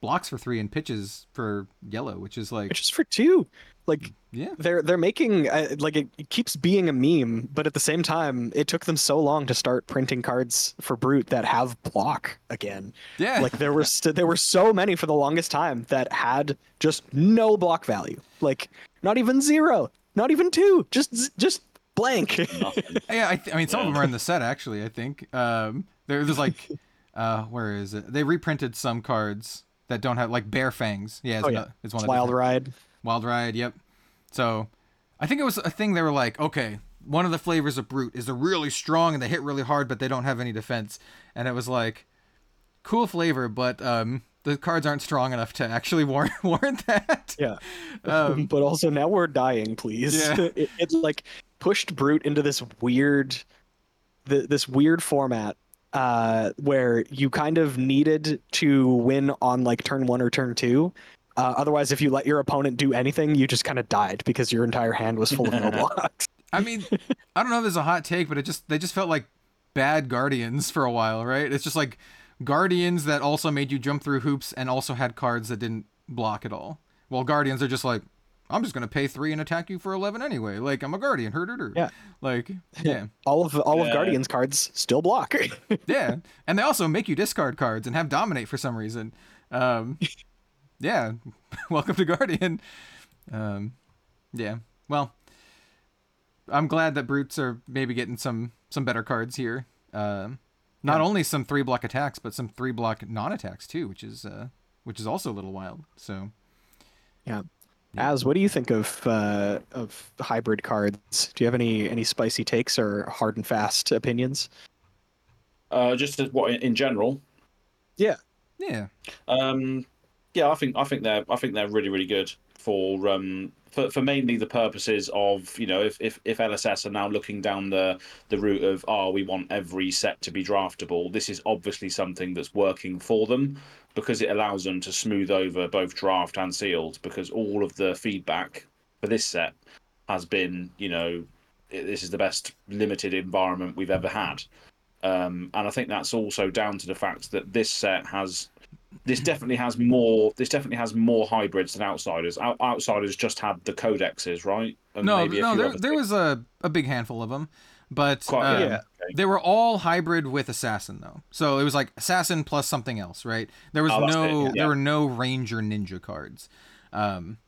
blocks for three and pitches for yellow, which is like, Which is for two. Like yeah, they're they're making uh, like it, it keeps being a meme, but at the same time, it took them so long to start printing cards for Brute that have block again. yeah. Like there were st- there were so many for the longest time that had just no block value. Like not even zero, not even two, just just blank. Yeah, I, th- I mean, some of them are in the set actually. I think um, there, there's like, uh, where is it? They reprinted some cards that don't have like Bear Fangs. Yeah, it's, Oh, yeah. no- it's one of Wild Ride. Wild Ride. Yep. So, I think it was a thing. They were like, okay, one of the flavors of Brute is they're really strong and they hit really hard, but they don't have any defense. And it was like, cool flavor, but um, the cards aren't strong enough to actually warrant warrant that. Yeah. Um, but also now we're dying, please. Yeah. it, it like pushed Brute into this weird, th- this weird format uh, where you kind of needed to win on like turn one or turn two. Uh, otherwise, if you let your opponent do anything, you just kind of died because your entire hand was full of no blocks. I mean, I don't know if there's a hot take, but it just they just felt like bad guardians for a while, right? It's just like guardians that also made you jump through hoops and also had cards that didn't block at all. Well, guardians are just like, I'm just gonna pay three and attack you for eleven anyway. Like I'm a guardian, hurt, hurt, hurt. Yeah. Like yeah, All of all of Guardian's cards still block. yeah, and they also make you discard cards and have dominate for some reason. Um, yeah, welcome to Guardian. Um, yeah, well, I'm glad that brutes are maybe getting some some better cards here. Um, not only some three block attacks, but some three block non attacks too, which is uh, which is also a little wild. So Yeah. Az what do you think of uh, of hybrid cards? Do you have any any spicy takes or hard and fast opinions? Uh, just as what in general, Yeah. yeah, Um, yeah, I think I think they're I think they're really really good for um for, for mainly the purposes of you know if, if if LSS are now looking down the the route of oh we want every set to be draftable. This is obviously something that's working for them because it allows them to smooth over both draft and sealed because all of the feedback for this set has been you know this is the best limited environment we've ever had. Um, and I think that's also down to the fact that this set has this definitely has more this definitely has more hybrids than outsiders Out, outsiders just had the codexes right and no, maybe no, there there was a a big handful of them, but Quite- um, yeah. They were all hybrid with assassin though, so it was like assassin plus something else, right? There was Oh, no yeah. there were no ranger ninja cards. Um,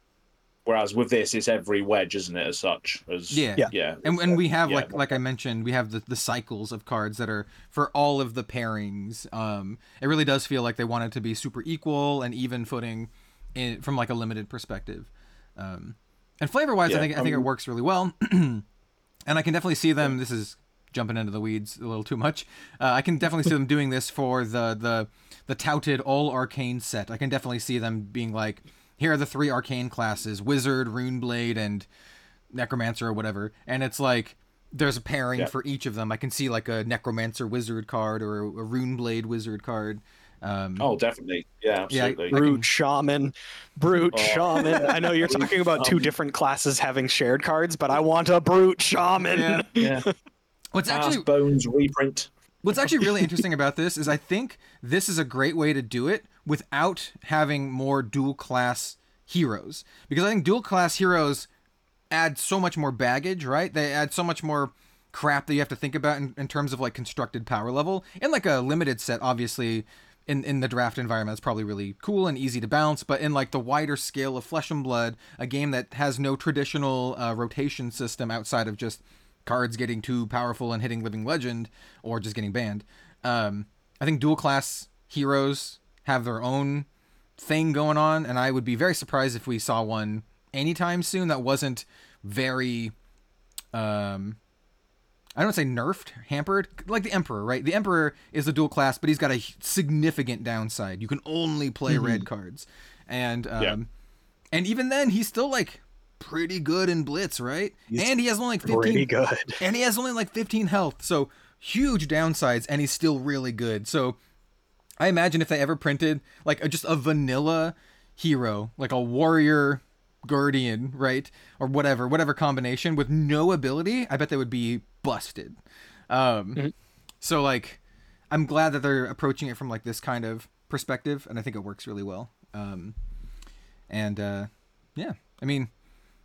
whereas with this it's every wedge isn't it as such as Yeah. Yeah. yeah and and we have Yeah. like like I mentioned, we have the the cycles of cards that are for all of the pairings. Um, it really does feel like they wanted to be super equal and even footing in from like a limited perspective. Um, and flavor wise, I Yeah, think I think it um, works really well. and I can definitely see them. This is jumping into the weeds a little too much. Uh, I can definitely see them doing this for the the the touted all arcane set. I can definitely see them being like, here are the three arcane classes: wizard, runeblade, and necromancer or whatever. And it's like there's a pairing Yeah. for each of them. I can see like a necromancer wizard card or a, a runeblade wizard card. Um, oh definitely yeah Yeah, absolutely can- Brute shaman, brute Oh. shaman. I know you're talking about two different classes having shared cards, but I want a brute shaman. Yeah. yeah What's Ass actually bones reprint What's actually really interesting about this is I think this is a great way to do it without having more dual class heroes. Because I think dual class heroes add so much more baggage, right? They add so much more crap that you have to think about in, in terms of like constructed power level. In like a limited set, obviously, in, in the draft environment, it's probably really cool and easy to balance. But in like the wider scale of Flesh and Blood, a game that has no traditional uh, rotation system outside of just cards getting too powerful and hitting Living Legend or just getting banned. Um, I think dual class heroes have their own thing going on, and I would be very surprised if we saw one anytime soon that wasn't very um I don't say nerfed, hampered, like the Emperor, right? The Emperor is a dual class, but he's got a significant downside. You can only play mm-hmm. red cards, and um, yeah. and even then, he's still like pretty good in Blitz, right? He's and he has only like fifteen. Pretty good. And he has only like fifteen health, so huge downsides, and he's still really good. So I imagine if they ever printed like a, just a vanilla hero, like a warrior guardian, right, or whatever, whatever combination with no ability, I bet they would be busted. Um, mm-hmm. So like, I'm glad that they're approaching it from like this kind of perspective, and I think it works really well. Um, and uh, yeah, I mean,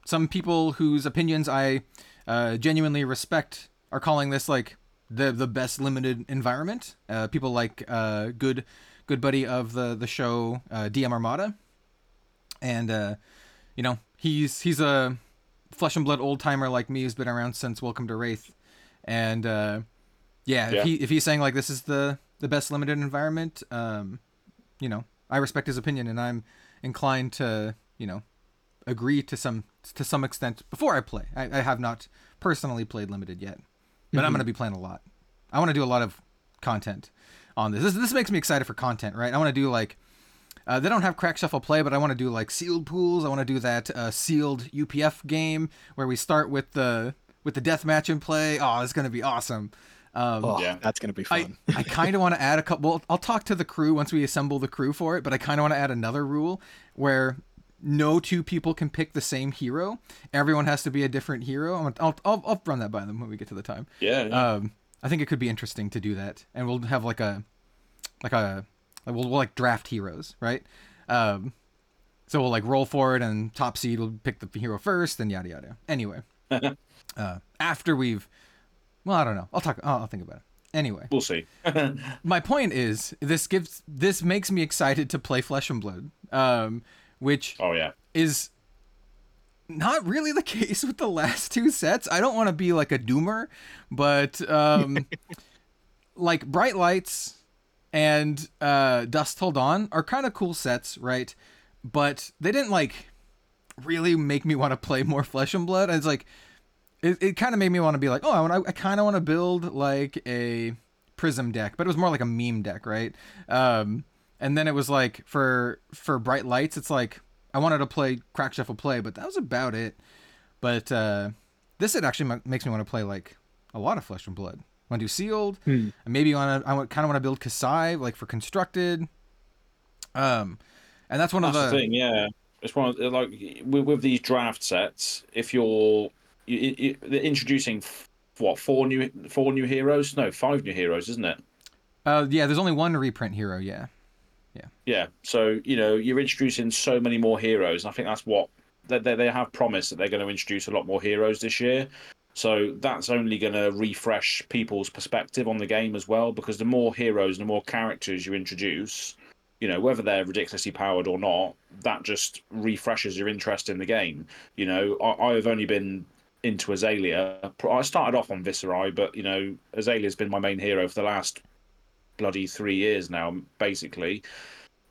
some people whose opinions I uh, genuinely respect are calling this like the the best limited environment. Uh, people like uh, good good buddy of the the show uh, DM Armada, and uh, you know he's he's a flesh and blood old timer like me who's been around since Welcome to Rathe, and uh, yeah, yeah, if he if he's saying like this is the the best limited environment, um, you know, I respect his opinion, and I'm inclined to you know agree to some to some extent before I play. I, I have not personally played limited yet, but mm-hmm. I'm going to be playing a lot. I want to do a lot of content on this. This this makes me excited for content, right? I want to do like uh, they don't have crack shuffle play, but I want to do like sealed pools. I want to do that uh, sealed UPF game where we start with the with the death match in play. Oh, it's gonna be awesome. Um, oh, yeah, that's gonna be fun. I, I kind of want to add a couple. Well, I'll talk to the crew once we assemble the crew for it, but I kind of want to add another rule where no two people can pick the same hero. Everyone has to be a different hero. I'll I'll, I'll run that by them when we get to the time. Yeah. yeah. Um, I think it could be interesting to do that, and we'll have like a like a like we'll, we'll like draft heroes, right? Um, so we'll like roll for it, and top seed will pick the hero first, and yada yada. Anyway, uh, after we've, well, I don't know. I'll talk. I'll, I'll think about it. Anyway, we'll see. my point is, this gives this makes me excited to play Flesh and Blood, um, which oh yeah is not really the case with the last two sets. I don't want to be like a doomer, but um, like Bright Lights and uh, Dusk Till Dawn are kind of cool sets, right? But they didn't like really make me want to play more Flesh and Blood. It's like it, it kind of made me want to be like, oh, I, want I kind of want to build like a Prism deck, but it was more like a meme deck, right? Um, and then it was like for for Bright Lights, it's like I wanted to play Crack Shuffle Play, but that was about it. But uh, this it actually makes me want to play like a lot of Flesh and Blood. Want to do Sealed? Hmm. Maybe want to. I kind of want to build Kassai like for Constructed. Um, and that's one that's of the, the thing. Yeah, it's one of like with, with these draft sets. If you're you, you, they're introducing what four new four new heroes? No, five new heroes, isn't it? Uh, yeah. There's only one reprint hero. Yeah. Yeah. Yeah. So you know you're introducing so many more heroes, and I think that's what they they, they have promised that they're going to introduce a lot more heroes this year. So that's only going to refresh people's perspective on the game as well, because the more heroes, the more characters you introduce, you know, whether they're ridiculously powered or not, that just refreshes your interest in the game. You know, I, I've only been into Azalea. I started off on Viserai, but you know, Azalea's been my main hero for the last bloody three years now, basically.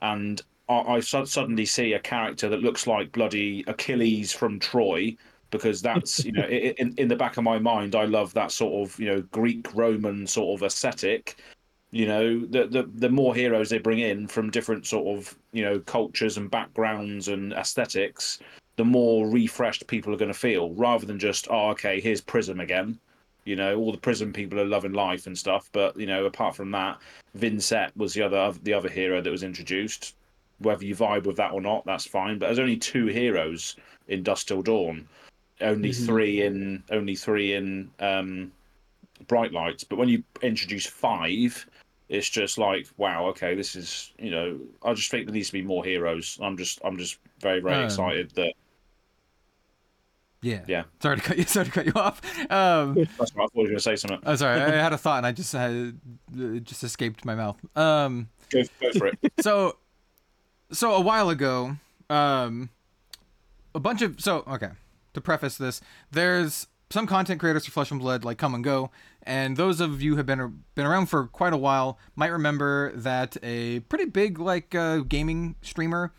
And I, I suddenly see a character that looks like bloody Achilles from Troy, because that's you know in in the back of my mind, I love that sort of you know Greek Roman sort of aesthetic. You know, the the the more heroes they bring in from different sort of you know cultures and backgrounds and aesthetics, the more refreshed people are going to feel, rather than just oh okay, here's Prism again you know, all the Prism people are loving life and stuff. But you know, apart from that, Vynnset was the other the other hero that was introduced. Whether you vibe with that or not, that's fine. But there's only two heroes in Dusk Till Dawn. Only mm-hmm. three in only three in um, bright lights. But when you introduce five, it's just like wow, okay, this is you know. I just think there needs to be more heroes. I'm just I'm just very very Um, excited that Yeah. Yeah. Sorry to cut you. Sorry to cut you off. Um, I thought you were going to say something. oh, sorry. I had a thought and I just had it just escaped my mouth. Um, Go, go for it. so, so a while ago, um, a bunch of so okay. To preface this, there's some content creators for Flesh and Blood like come and go, and those of you who have been been around for quite a while might remember that a pretty big like uh, gaming streamer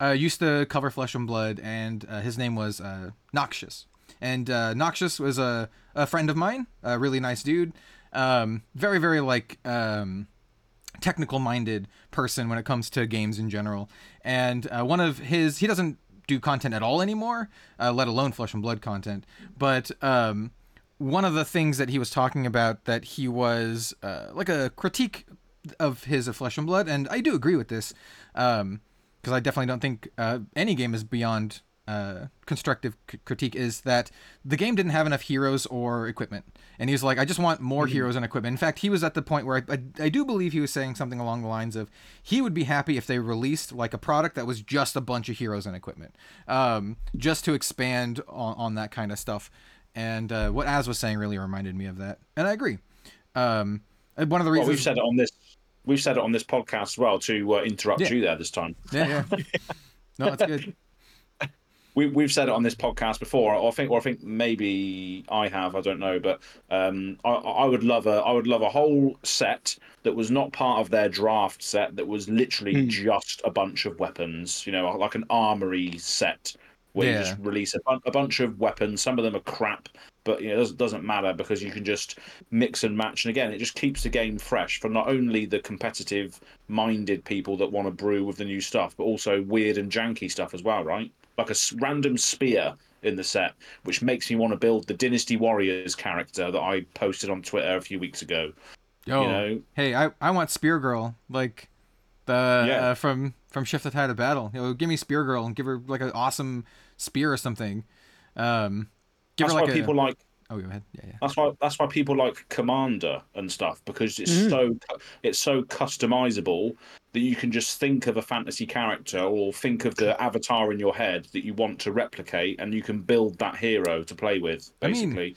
uh, used to cover Flesh and Blood, and uh, his name was uh, Noxious. And uh, Noxious was a, a friend of mine, a really nice dude, um, very very like um, technical minded person when it comes to games in general. And uh, one of his, he doesn't do content at all anymore, uh, let alone flesh and blood content. But um, one of the things that he was talking about that he was like a critique of his of flesh and blood, and I do agree with this, because I definitely don't think uh, any game is beyond uh, constructive c- critique is that the game didn't have enough heroes or equipment. And he was like, I just want more heroes and equipment. In fact, he was at the point where I, I, I do believe he was saying something along the lines of he would be happy if they released like a product that was just a bunch of heroes and equipment, um, just to expand on, on that kind of stuff. And uh, what Az was saying really reminded me of that. And I agree. Um, one of the Well, reasons. we've said on this. We've said it on this podcast as well to uh, interrupt Yeah. you there this time. yeah, yeah. no, it's good. we, we've said it on this podcast before. Or I think, or I think maybe I have. I don't know, but um, I, I would love a, I would love a whole set that was not part of their draft set. That was literally Hmm. just a bunch of weapons. You know, like an armory set where Yeah. you just release a, bun- a bunch of weapons. Some of them are crap, but you know, it doesn't, doesn't matter because you can just mix and match. And again, it just keeps the game fresh for not only the competitive minded people that want to brew with the new stuff, but also weird and janky stuff as well, right? Like a random spear in the set, which makes me want to build the Dynasty Warriors character that I posted on Twitter a few weeks ago. Yo, You know, hey, I, I want Spear Girl, like the Yeah. uh, from from Shift the Tide of Battle. You know, give me Spear Girl and give her like an awesome spear or something. Um, give that's like why a. people like oh, go ahead. Yeah, yeah. That's why that's why people like Commander and stuff because it's Mhm. so it's so customizable that you can just think of a fantasy character or think of the avatar in your head that you want to replicate and you can build that hero to play with I mean, basically.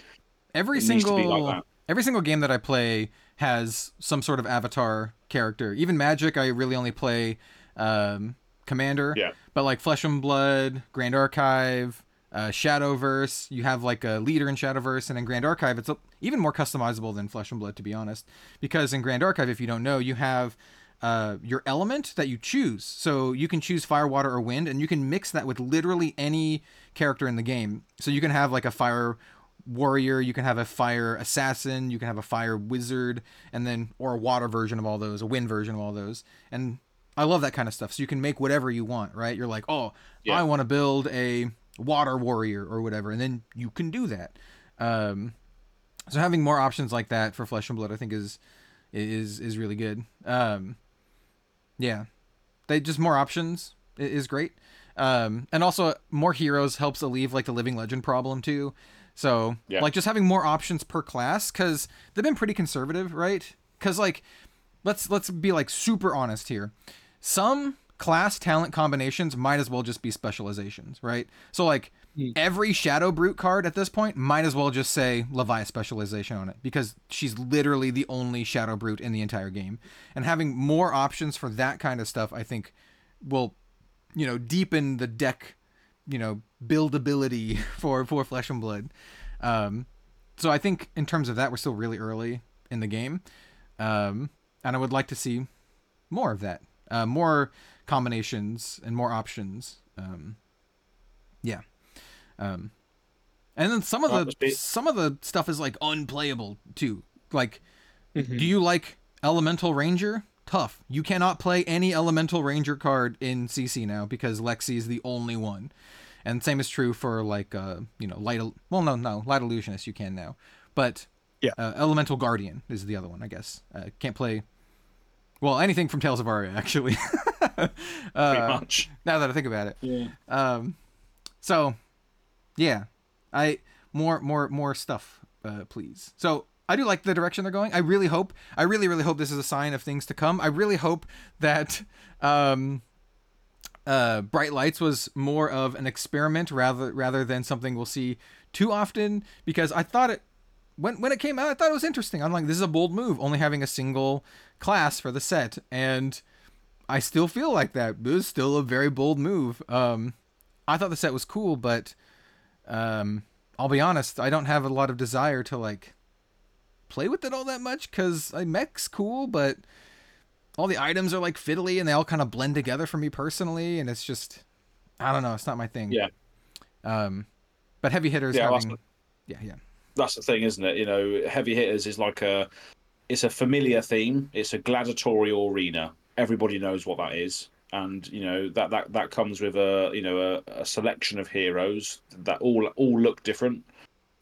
Every It needs to be single like that. every single game that I play has some sort of avatar character. Even Magic, I really only play um, Commander. Yeah. But like Flesh and Blood, Grand Archive, uh, Shadowverse, you have like a leader in Shadowverse, and in Grand Archive, it's even more customizable than Flesh and Blood, to be honest. Because in Grand Archive, if you don't know, you have uh, your element that you choose. So you can choose fire, water, or wind, and you can mix that with literally any character in the game. So you can have like a fire warrior, you can have a fire assassin, you can have a fire wizard, and then or a water version of all those, a wind version of all those. And I love that kind of stuff. So you can make whatever you want, right? You're like, oh, Yeah. I want to build a water warrior or whatever, and then you can do that. Um, so having more options like that for Flesh and Blood, I think is is is really good. Um, yeah, they just more options is great. Um, and also more heroes helps alleviate like the living legend problem too. So Yeah. like just having more options per class because they've been pretty conservative, right? Because like let's let's be like super honest here. Some class talent combinations might as well just be specializations, right? So like every Shadow Brute card at this point might as well just say Leviathan specialization on it because she's literally the only Shadow Brute in the entire game. And having more options for that kind of stuff, I think, will, you know, deepen the deck, you know, buildability for for Flesh and Blood. Um, so I think in terms of that, we're still really early in the game, um, and I would like to see more of that, uh, more combinations and more options. Um, yeah, um, and then some of the some of the stuff is like unplayable too. Like, Mhm. do you like Elemental Ranger? Tough. You cannot play any Elemental Ranger card in CC now because Lexi is the only one. And same is true for like uh you know light Il- well no no light illusionist you can now, but Yeah. uh, Elemental Guardian is the other one I guess. Uh, can't play. Well, anything from Tales of Aria actually. pretty uh, much. now that I think about it. Yeah. Um, so, yeah, I more more more stuff, uh, please. So I do like the direction they're going. I really hope. I really, really hope this is a sign of things to come. I really hope that um, uh, Bright Lights was more of an experiment rather rather than something we'll see too often. Because I thought it when when it came out, I thought it was interesting. I'm like, this is a bold move, only having a single class for the set, and I still feel like that. This is still a very bold move. Um, I thought the set was cool, but um, I'll be honest, I don't have a lot of desire to like play with it all that much because I mech's cool, but all the items are like fiddly and they all kind of blend together for me personally, and it's just I don't know, it's not my thing. Yeah. Um, but heavy hitters Yeah, having, yeah, yeah, that's the thing, isn't it? You know, heavy hitters is like a it's a familiar theme. It's a gladiatorial arena. Everybody knows what that is, and you know that that that comes with a you know a, a selection of heroes that all all look different,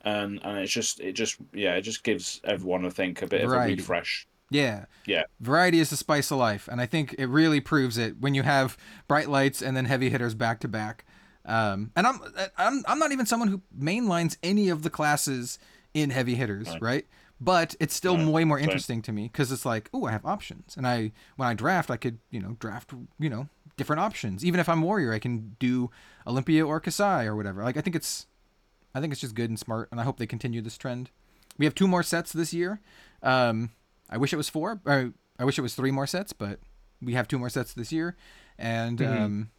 and and it's just it just yeah it just gives everyone I think a bit of a refresh. yeah. Yeah. Variety is the spice of life, and I think it really proves it when you have bright lights and then heavy hitters back to back. Um, and I'm I'm I'm not even someone who mainlines any of the classes in heavy hitters, Right. right? But it's still Right. way more interesting to me because it's like, oh, I have options, and I when I draft, I could you know draft you know different options. Even if I'm warrior, I can do Olympia or Kassai or whatever. Like I think it's I think it's just good and smart, and I hope they continue this trend. We have two more sets this year. Um, I wish it was four. Or I wish it was three more sets, but we have two more sets this year, and Mm-hmm. um,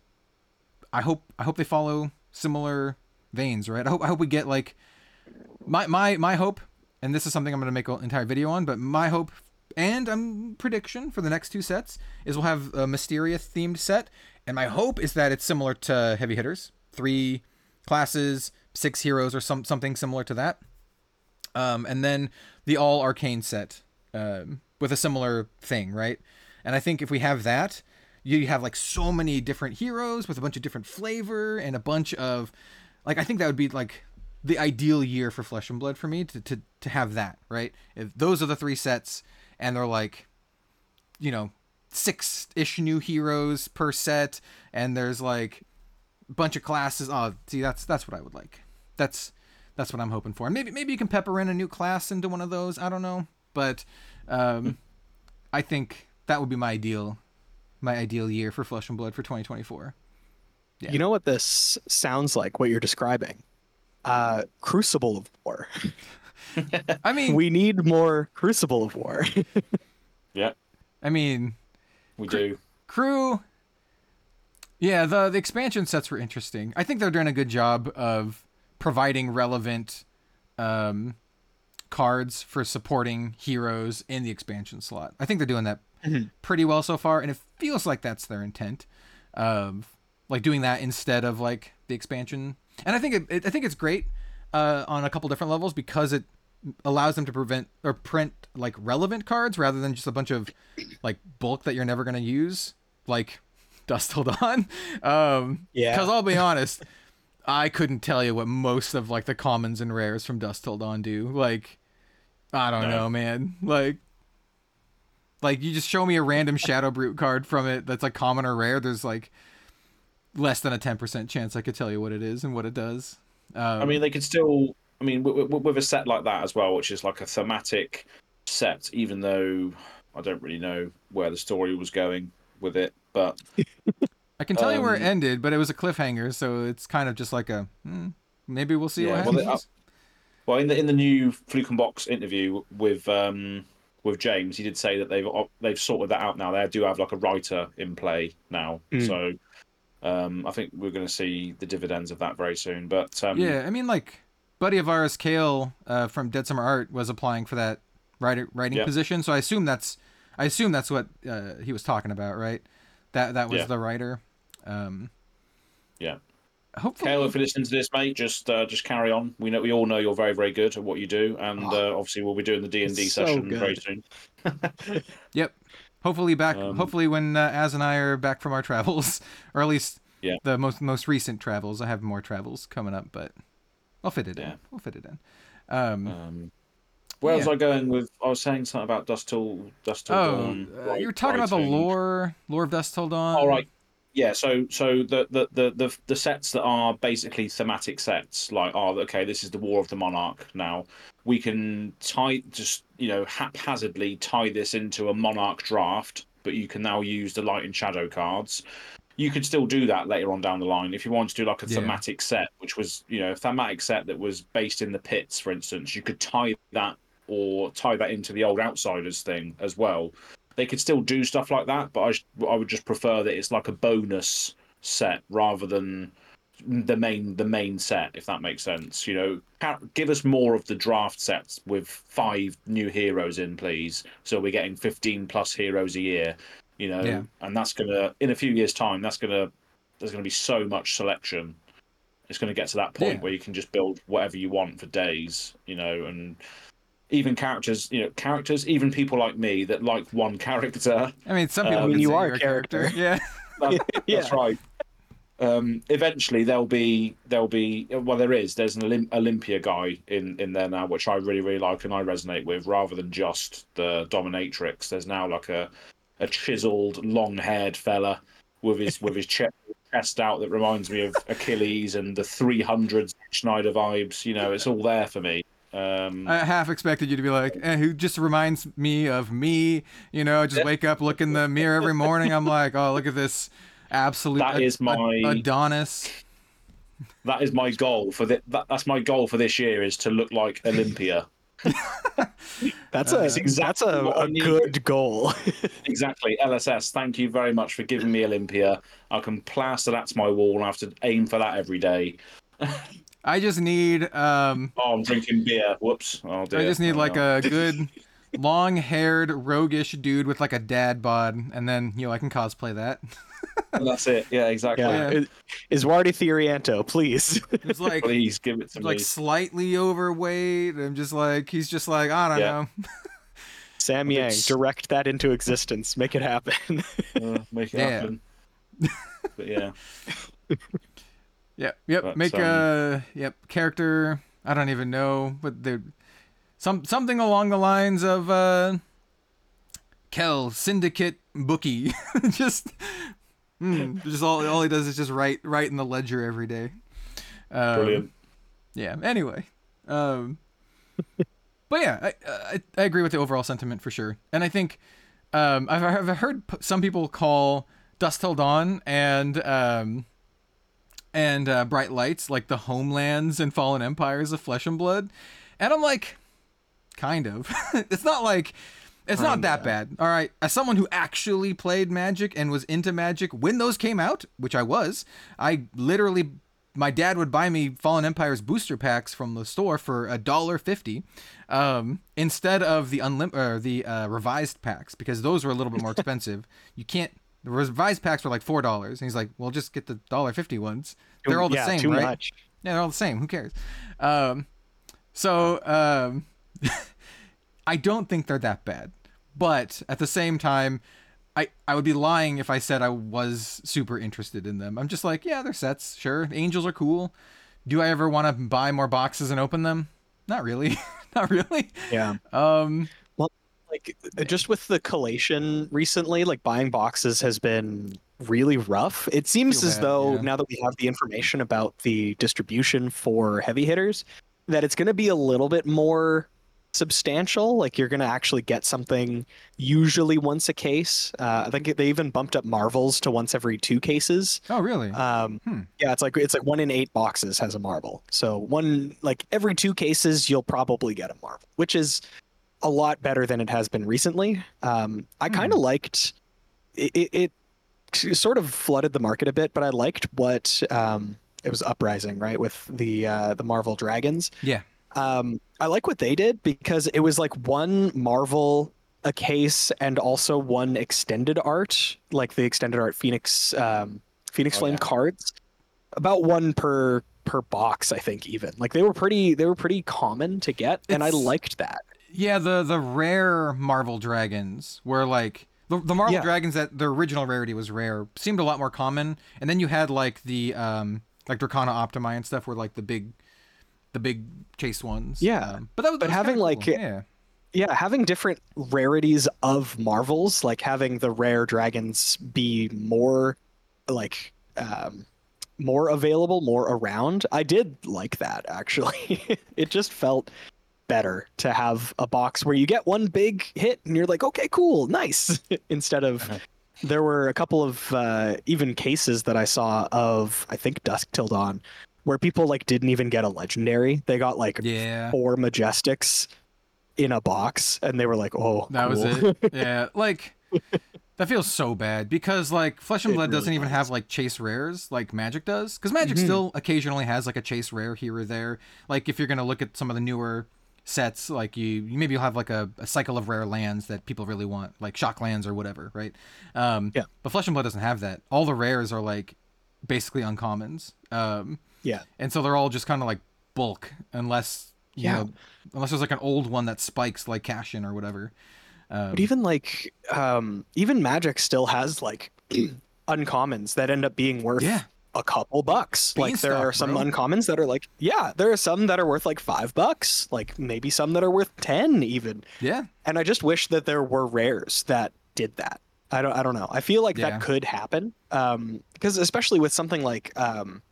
I hope I hope they follow similar veins, right? I hope I hope we get like my my my hope, and this is something I'm going to make an entire video on, but my hope and um prediction for the next two sets is we'll have a Mysteria themed set, and my hope is that it's similar to Heavy Hitters, three classes, six heroes, or some something similar to that. Um, and then the all arcane set um, with a similar thing, right? And I think if we have that, you have like so many different heroes with a bunch of different flavor and a bunch of like I think that would be like the ideal year for Flesh and Blood for me to to to have that, right? If those are the three sets and they're like you know, six ish new heroes per set and there's like a bunch of classes. Oh, see that's that's what I would like. That's that's what I'm hoping for. Maybe maybe you can pepper in a new class into one of those. I don't know, but um, I think that would be my ideal my ideal year for Flesh and Blood for 2024. Yeah. You know what this sounds like? What you're describing? Uh, Crucible of War. I mean, we need more Crucible of War. Yeah, I mean, we do. crew. Yeah, the the expansion sets were interesting. I think they're doing a good job of providing relevant um, cards for supporting heroes in the expansion slot. I think they're doing that Mhm. pretty well so far, and it feels like that's their intent of like doing that instead of like the expansion. And I think it, it I think it's great uh, on a couple different levels because it allows them to prevent or print like relevant cards rather than just a bunch of like bulk that you're never gonna use, like Dusk Till Dawn. Um, Yeah. Because I'll be honest, I couldn't tell you what most of like the commons and rares from Dusk Till Dawn do. Like, I don't No. know, man. Like, like you just show me a random Shadow Brute card from it that's like common or rare. There's like less than a ten percent chance I could tell you what it is and what it does. Um, I mean, they could still. I mean, with, with, with a set like that as well, which is like a thematic set, even though I don't really know where the story was going with it, but I can tell you where it um, ended, but it was a cliffhanger, so it's kind of just like a hmm, maybe we'll see Yeah, what well, happens. they- well, in the in the new Fluke and Box interview with um with James, he did say that they've they've sorted that out now. They do have like a writer in play now, Mm. so um I think we're going to see the dividends of that very soon. But um, Yeah, I mean, like, buddy of ours, Kale uh, from Dead Summer Art, was applying for that writer, writing Yeah. position. So I assume that's, I assume that's what uh, he was talking about, right? That that was Yeah. the writer. Um, Yeah. Hopefully, Kale, if you listen to this, mate, just uh, just carry on. We know we all know you're very very good at what you do, and uh, obviously we'll be doing the D and D session good. very soon. Yep. Hopefully back. Um, hopefully when uh, Az and I are back from our travels, or at least Yeah. the most most recent travels. I have more travels coming up, but I'll fit it Yeah. in. We'll fit it in. Um, Um, where was I going with? I was saying something about Dust Till Dust Till oh, Dawn. uh, you were talking about the writing. lore, lore of Dusk Till Dawn. All right. Yeah, so so the, the the the the sets that are basically thematic sets, like oh okay, this is the War of the Monarch. Now we can tie just you know haphazardly tie this into a Monarch draft, but you can now use the Light and Shadow cards. You could still do that later on down the line if you want to do like a Yeah. thematic set, which was you know a thematic set that was based in the pits, for instance. You could tie that or tie that into the old Outsiders thing as well they could still do stuff like that, but I, I would just prefer that it's like a bonus set rather than the main the main set, if that makes sense. You know, give us more of the draft sets with five new heroes in, please. So we're getting fifteen plus heroes a year. You know, Yeah. and that's gonna in a few years' time, that's gonna there's gonna be so much selection. It's gonna get to that point Yeah. where you can just build whatever you want for days. You know, and even characters, you know, characters, even people like me that like one character. I mean, some people I mean, you are a character. Yeah. That- Yeah. That's right. Um, eventually, there'll be there'll be well, there is. There's an Olymp- Olympia guy in in there now, which I really really like and I resonate with. Rather than just the dominatrix, there's now like a a chiseled, long haired fella with his with his chest chest out that reminds me of Achilles and the 300s Schneider vibes. You know, it's all there for me. Um, I half expected you to be like, eh, who just reminds me of me. You know, just wake up, look in the mirror every morning. I'm like, oh, look at this absolute That Ad- is my- Adonis. that is my goal for the, that, That's my goal for this year is to look like Olympia. That's Uh, a That's exactly that's a, what I a need. good goal. Exactly. LSS, thank you very much for giving me Olympia. I can plaster that to my wall and I have to aim for that every day. I just need, um, Oh, I'm drinking beer. Whoops. Oh, dear. I just need Oh, like no. a good, long-haired, roguish dude with like a dad bod, and then you know I can cosplay that. And that's it. Yeah, exactly. yeah. Yeah. Is Wardy Therianto, please. It's like Please give it to like me. slightly overweight. I'm just like he's just like I don't Yeah. know. Sam Yang, It's- direct that into existence. Make it happen. Uh, make it Yeah. happen. but yeah. Yep, yep. But, Make um, a yep character. I don't even know, but they some something along the lines of uh, Kel Syndicate Bookie. just, mm, just all all he does is just write write in the ledger every day. Um, Brilliant. Yeah. Anyway, um, but yeah, I, I I agree with the overall sentiment for sure, and I think um, I've I've heard p- some people call Dusk Till Dawn and um, and uh, Bright Lights like the homelands and fallen empires of Flesh and Blood, and I'm like, kind of. it's not like. It's not that bad. All right. As someone who actually played Magic and was into Magic when those came out, which I was, I literally my dad would buy me Fallen Empire's booster packs from the store for a dollar fifty, um, instead of the unlim- or the uh, revised packs because those were a little bit more expensive. You can't. The revised packs were like four dollars, and he's like, "Well, just get the dollar fifty ones. They're all the yeah, same, too right? much. Yeah, they're all the same. Who cares? Um, so um, I don't think they're that bad, but at the same time, I I would be lying if I said I was super interested in them. I'm just like, yeah, they're sets. Sure, angels are cool. Do I ever want to buy more boxes and open them? Not really. Not really. Yeah. Um, like uh, just with the collation recently like buying boxes has been really rough it seems as bad, though yeah. now that we have the information about the distribution for heavy hitters that it's going to be a little bit more substantial like you're going to actually get something usually once a case uh, i think they even bumped up marvels to once every two cases oh, really? um, Hmm. yeah, it's like it's like one in eight boxes has a Marvel. So one like every two cases, you'll probably get a Marvel, which is a lot better than it has been recently. Um, I kind of liked it, it. It sort of flooded the market a bit, but I liked what um, it was uprising right with the uh, the Marvel dragons. yeah. Um, I like what they did because it was like one Marvel a case and also one extended art, like the extended art Phoenix um, Phoenix Oh, Flame yeah. cards, about one per per box. I think even like they were pretty they were pretty common to get, and I liked that. Yeah, the the rare Marvel dragons were like the, the Marvel Yeah. dragons that their original rarity was rare seemed a lot more common, and then you had like the um like Dracona Optimai and stuff were like the big the big chase ones. Yeah, um, but that was but that was having, kinda like, yeah Yeah, having different rarities of Marvels, like having the rare dragons be more like um, more available, more around. I did like that actually. it just felt better to have a box where you get one big hit and you're like, okay, cool, nice, instead of. Uh-huh. There were a couple of uh, even cases that I saw of I think Dusk Till Dawn, where people like didn't even get a legendary. They got like Yeah. four majestics in a box, and they were like, "Oh, That was it. Yeah, like that feels so bad because like Flesh and Blood doesn't really even does. have like chase rares like Magic does. Because Magic Mhm. still occasionally has like a chase rare here or there. Like if you're gonna look at some of the newer sets, like you, you maybe you'll have like a, a cycle of rare lands that people really want, like shock lands or whatever, right? Um, Yeah. But Flesh and Blood doesn't have that. All the rares are like basically uncommons. Um, yeah, and so they're all just kind of like bulk unless you Yeah. know unless there's like an old one that spikes like cash in or whatever. Um, but even like um, even Magic still has like uncommons that end up being worth Yeah. A couple bucks. like there Beanstalk, are some bro. uncommons that are like yeah, there are some that are worth like five bucks, like maybe some that are worth ten even. yeah. And I just wish that there were rares that did that. I don't I don't know. I feel like Yeah. that could happen. Um because especially with something like um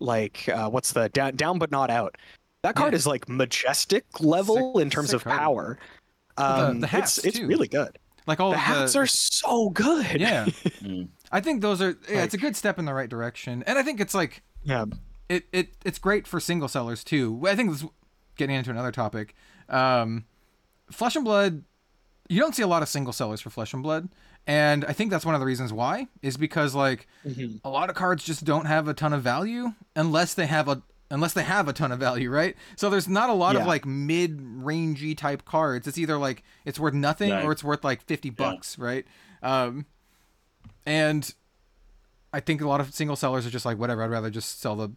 like uh what's the down down but not out. That card Yeah. is like majestic level Sick- in terms of card. power. Well, the- Um the hats, it's it's too. really good. Like all the of hats are so good. yeah. Mm. I think those are yeah, it's a good step in the right direction. And I think it's like Yeah. it, it it's great for single sellers too. I think this getting into another topic. Um Flesh and Blood you don't see a lot of single sellers for Flesh and Blood. And I think that's one of the reasons why is because like Mhm. a lot of cards just don't have a ton of value unless they have a unless they have a ton of value, right? So there's not a lot of like mid-rangey type cards. It's either like it's worth nothing No. or it's worth like 50 bucks, right? Um and I think a lot of single sellers are just like whatever, I'd rather just sell the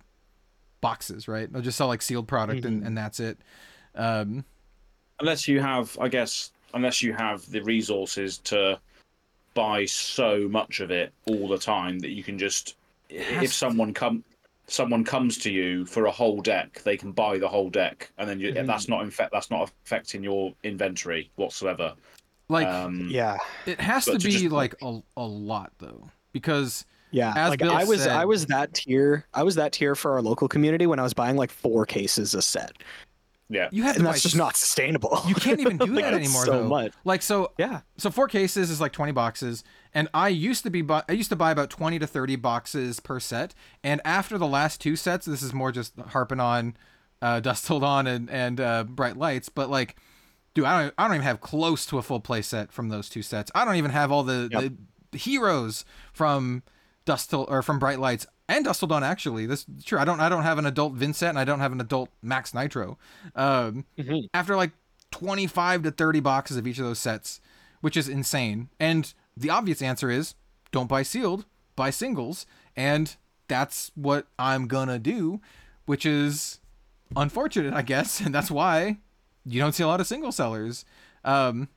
boxes, right? They'll just sell like sealed product and, and that's it. Um unless you have, I guess, unless you have the resources to buy so much of it all the time that you can just, if someone come, someone comes to you for a whole deck, they can buy the whole deck, and then you, Mhm. that's not in fact that's not affecting your inventory whatsoever. Like um, Yeah. it has to to be just- like a, a lot though because Yeah. As like Bill I was said- I was that tier I was that tier for our local community when I was buying like four cases a set. yeah, you have to And buy that's just not sustainable. you can't even do Like, that anymore so though. much. Like so Yeah. so four cases is like 20 boxes and i used to be bu- i used to buy about 20 to 30 boxes per set and after the last two sets this is more just harping on uh dust till On and and uh bright lights but like dude i don't i don't even have close to a full play set from those two sets i don't even have all the Yep. the heroes from dust till or from bright lights and dusk till dawn actually this sure i don't i don't have an adult Vynnset and i don't have an adult max nitro um Mhm. after like 25 to 30 boxes of each of those sets, which is insane. And the obvious answer is don't buy sealed, buy singles. And that's what I'm gonna do, which is unfortunate, I guess. And that's why you don't see a lot of single sellers. Um,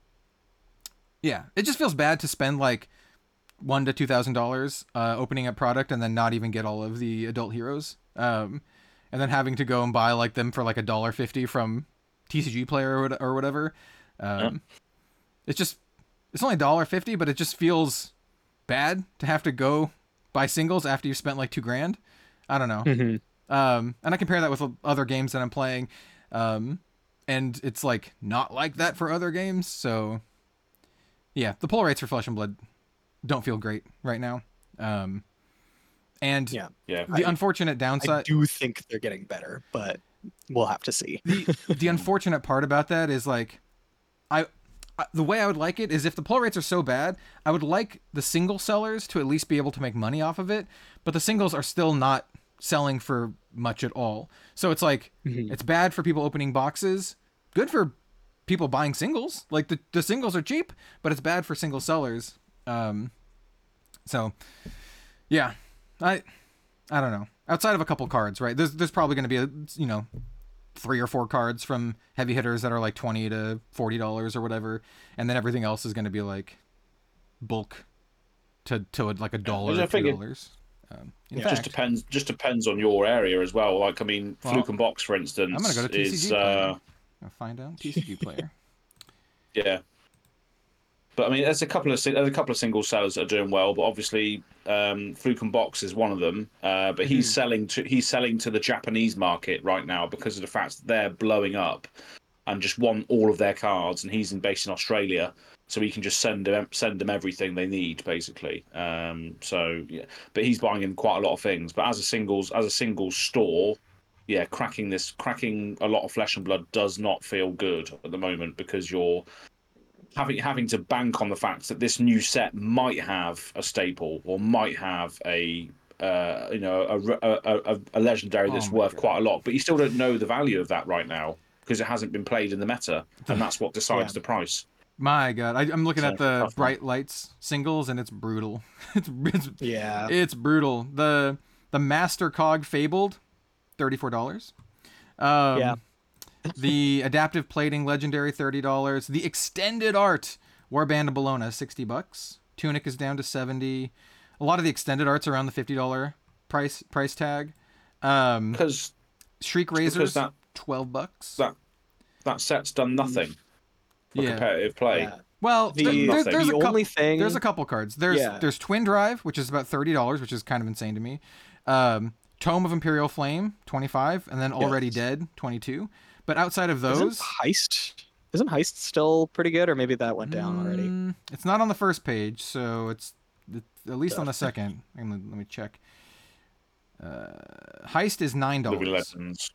yeah, it just feels bad to spend like one to two thousand dollars uh, opening up product and then not even get all of the adult heroes. Um, and then having to go and buy like them for like a dollar fifty from TCG player or, or whatever. Um, It's just it's only a dollar fifty, but it just feels bad to have to go buy singles after you spent like two grand. I don't know. Mhm. Um, and I compare that with other games that I'm playing, um, and it's like not like that for other games. So, yeah, the pull rates for Flesh and Blood don't feel great right now. Um, and Yeah. yeah. the unfortunate downside. I do think they're getting better, but we'll have to see. the the unfortunate part about that is like I, I the way I would like it is if the pull rates are so bad, I would like the single sellers to at least be able to make money off of it, but the singles are still not selling for much at all. So it's like Mhm. it's bad for people opening boxes, good for people buying singles. Like the the singles are cheap, but it's bad for single sellers. Um so yeah, I I don't know. Outside of a couple cards, right? There's there's probably going to be a you know three or four cards from heavy hitters that are like twenty to forty dollars or whatever, and then everything else is going to be like bulk to to like a dollar or two it- dollars. Um, in Yeah. just depends. Just depends on your area as well. Like I mean, Well, Fluke and Box, for instance, I'm gonna go is uh, I'll find out TCG player. yeah. but I mean, there's a couple of there's a couple of single sellers that are doing well, but obviously, um, Fluke and Box is one of them. Uh, but he's selling to he's selling to the Japanese market right now because of the fact that they're blowing up and just want all of their cards, and he's in, based in Australia, so he can just send them send them everything they need basically. Um, so yeah, but he's buying in quite a lot of things. But as a singles as a single store, yeah, cracking this cracking a lot of flesh and blood does not feel good at the moment because you're having having to bank on the fact that this new set might have a staple or might have a uh, you know a, a, a, a legendary that's Oh worth God. quite a lot, but you still don't know the value of that right now because it hasn't been played in the meta, and that's what decides Yeah. the price. My God, I, I'm looking So, at the tough bright lights singles, and it's brutal. it's it's Yeah. it's brutal. The the Master Cog Fabled, thirty four dollars. Um, Yeah. the adaptive plating legendary thirty dollars. The extended art Warband of Bologna sixty bucks. Tunic is down to seventy. A lot of the extended arts around the fifty dollar price price tag. Um, Because Shriek because Razors that twelve bucks. that that set's done nothing for yeah. competitive play. Yeah. Well, The, there- there- there's the a couple. only thing There's a couple cards. There's Yeah. there's Twin Drive, which is about thirty dollars, which is kind of insane to me. Um, Tome of Imperial Flame, twenty five, and then Already Yes. Dead, twenty two. But outside of isn't those, heist isn't heist still pretty good or maybe that went down already Mm, it's not on the first page, so it's, it's at least on the second. Let me, let me check. Uh, Heist is nine Living dollars. Legends,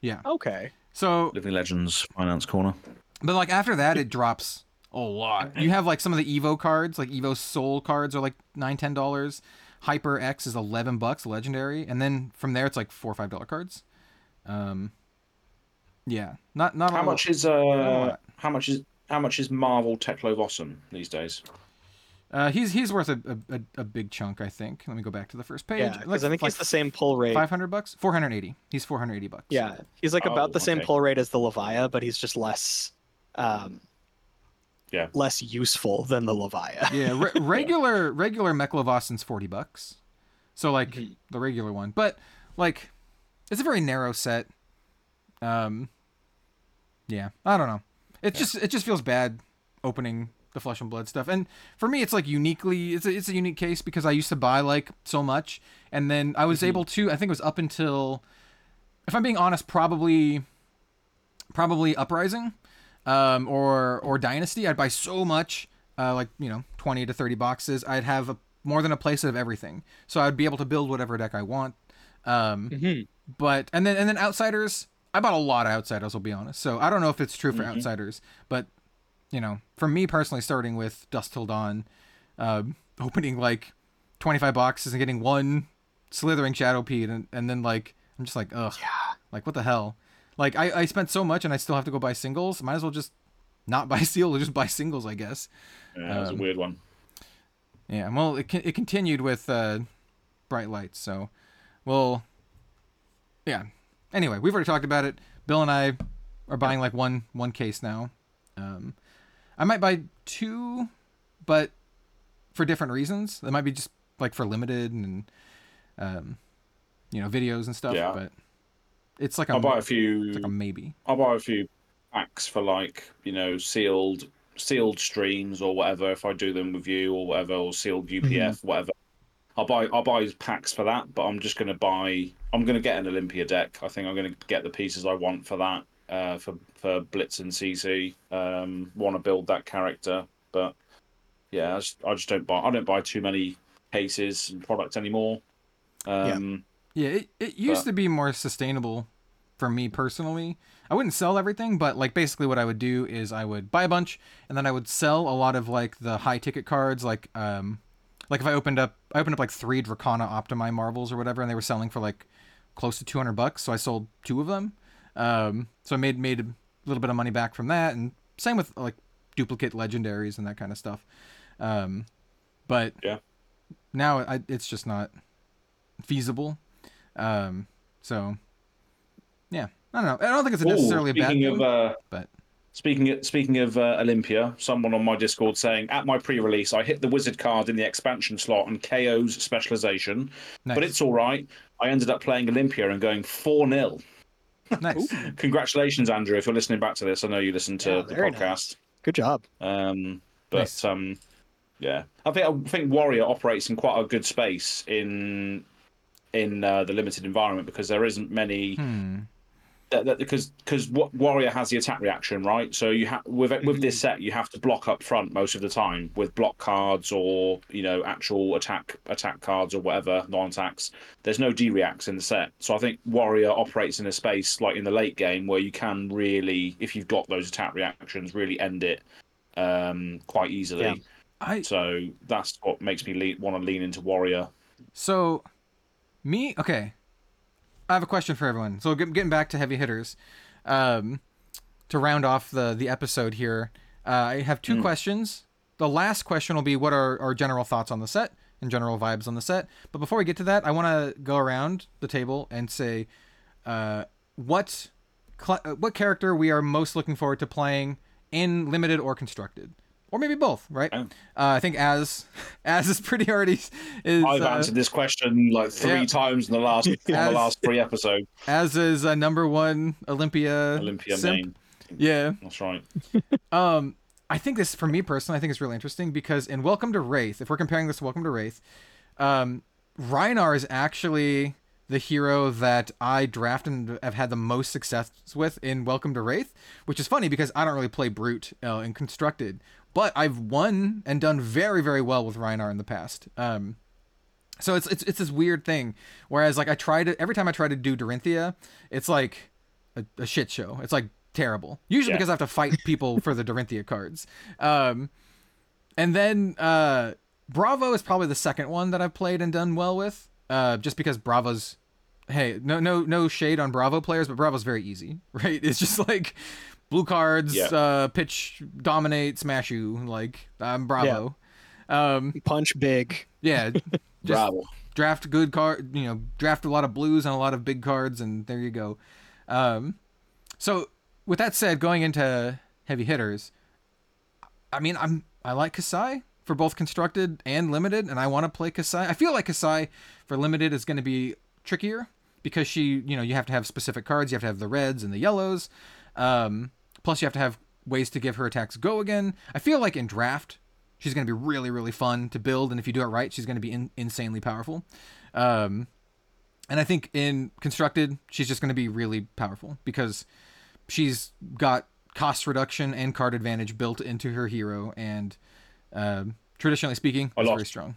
Yeah. okay So, Living Legends Finance Corner. but like after that, it drops a lot. You have like some of the Evo cards, like Evo Soul cards, are like nine, ten dollars. Hyper X is eleven bucks, legendary, and then from there it's like four or five dollar cards. Um, yeah, not not a How lot. much is uh how much is how much is Marvel Teklo these days? Uh, he's he's worth a, a, a- a big chunk, I think. Let me go back to the first page. yeah because i think like he's the same pull rate five hundred bucks, four hundred eighty. He's four hundred eighty bucks. yeah he's like Oh, about the same okay. pull rate as the levia but he's just less um Yeah. less useful than the levia yeah. Re- regular regular Mechlovossen's forty bucks. So like Mhm. the regular one, but like it's a very narrow set. Um, yeah, I don't know. It just it just feels bad opening the flesh and blood stuff, and for me, it's like uniquely it's a, it's a unique case because I used to buy like so much, and then I was able to. I think it was up until, if I'm being honest, probably probably Uprising, um, or or Dynasty. I'd buy so much, uh, like you know, twenty to thirty boxes. I'd have a, more than a playset of everything, so I'd be able to build whatever deck I want. Um, Mhm. but and then and then outsiders. I bought a lot of outsiders. I'll be honest. So I don't know if it's true for outsiders, but you know, for me personally, starting with Dusk Till Dawn, um, opening like twenty five boxes and getting one slithering Shadowpede, and, and then like I'm just like, ugh, yeah like what the hell? Like I, I spent so much and I still have to go buy singles. Might as well just not buy seal just buy singles, I guess. Yeah, that's a Um, weird one. Yeah. Well, it it continued with uh, bright lights, so well, yeah. Anyway, we've already talked about it. Bill and I are buying like one one case now. Um, I might buy two, but for different reasons. That might be just like for limited and um, you know, videos and stuff. Yeah. But it's like a, I'll buy a few. it's like a maybe. I'll buy a few packs for like you know sealed sealed streams or whatever if I do them with you or whatever or sealed UPF Mm-hmm. whatever. I'll buy I'll buy packs for that, but I'm just gonna buy. I'm gonna get an Olympia deck. I think I'm gonna get the pieces I want for that. Uh, for for Blitz and CC. Um, want to build that character, but yeah, I just, I just don't buy. I don't buy too many cases and products anymore. Um, Yeah, it, it used But- to be more sustainable for me personally. I wouldn't sell everything, but like basically what I would do is I would buy a bunch and then I would sell a lot of like the high ticket cards like um like if I opened up I opened up like 3 Dracona Optimai marbles or whatever and they were selling for like close to 200 bucks, so I sold two of them. Um so I made made a little bit of money back from that and same with like duplicate legendaries and that kind of stuff. Um but Yeah. Now I, it's just not feasible. Um, so yeah, I don't know. I don't think it's Ooh, necessarily a bad speaking thing, of uh, but Speaking of, speaking of uh, Olympia, someone on my Discord saying at my pre-release I hit the wizard card in the expansion slot and Kayo's specialization, nice. but it's all right. I ended up playing Olympia and going four 0 nice. Congratulations, Andrew! If you're listening back to this, I know you listen to Yeah, the podcast. nice. good job Um, But Nice. um, yeah, I think I think Warrior operates in quite a good space in in uh, the limited environment because there isn't many. Hmm. that, that, because because warrior has the attack reaction right so you have with with this set you have to block up front most of the time with block cards or you know actual attack attack cards or whatever non-attacks there's no d-reacts in the set so i think warrior operates in a space like in the late game where you can really if you've got those attack reactions really end it um quite easily Yeah. I so that's what makes me le- want to lean into warrior So, me, okay. I have a question for everyone. So, getting back to heavy hitters, um, to round off the the episode here, uh, I have two questions. The last question will be what are our general thoughts on the set and general vibes on the set. But before we get to that, I want to go around the table and say, uh, what cl- uh, what character we are most looking forward to playing in limited or constructed. Or maybe both, right? Oh. Uh, I think as as is pretty already is i've uh, answered this question like three yeah. times in the last in the last three episodes as is uh, number one Olympia. olympia simp. main Yeah. that's right Um, I think this, for me personally, I think it's really interesting because in Welcome to Rathe, if we're comparing this to Welcome to Rathe, um, Rhinar is actually the hero that I draft and have had the most success with in Welcome to Rathe, which is funny because I don't really play Brute uh, in Constructed, but I've won and done very, very well with Rhinar in the past. Um, so it's it's it's this weird thing. Whereas like I try to every time I try to do Dorinthia, it's like a, a shit show. It's like terrible. Usually Yeah. because I have to fight people for the Dorinthia cards. Um, and then uh, Bravo is probably the second one that I've played and done well with. Uh, just because Bravo's hey no no no shade on Bravo players, but Bravo's very easy, right? It's just like blue cards, Yeah. uh, pitch, dominate, smash you. Like I'm Bravo. Um, Punch big. yeah, just Bravo. draft good card. You know, draft a lot of blues and a lot of big cards, and there you go. Um, so with that said, going into heavy hitters, I mean, I'm I like Kassai for both constructed and limited, and I want to play Kassai. I feel like Kassai for limited is going to be trickier because she, you know, you have to have specific cards. You have to have the reds and the yellows. Um, plus, you have to have ways to give her attacks go again. I feel like in draft, she's going to be really, really fun to build, and if you do it right, she's going to be in- insanely powerful. Um, and I think in constructed, she's just going to be really powerful because she's got cost reduction and card advantage built into her hero, and um, traditionally speaking, I it's lost. very strong.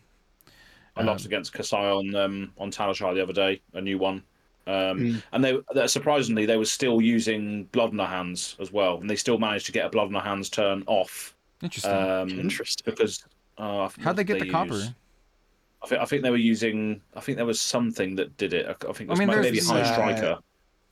I lost against Kassai on um, on Talishar the other day, a new one. Um, Hmm. And they, they surprisingly they were still using blood in their hands as well, and they still managed to get a blood in their hands turn off. Interesting. Um, Interesting. Because uh, How'd they what get the copper? use. I think I think they were using. I think there was something that did it. I I think it I was mean, maybe there's, High uh, Striker.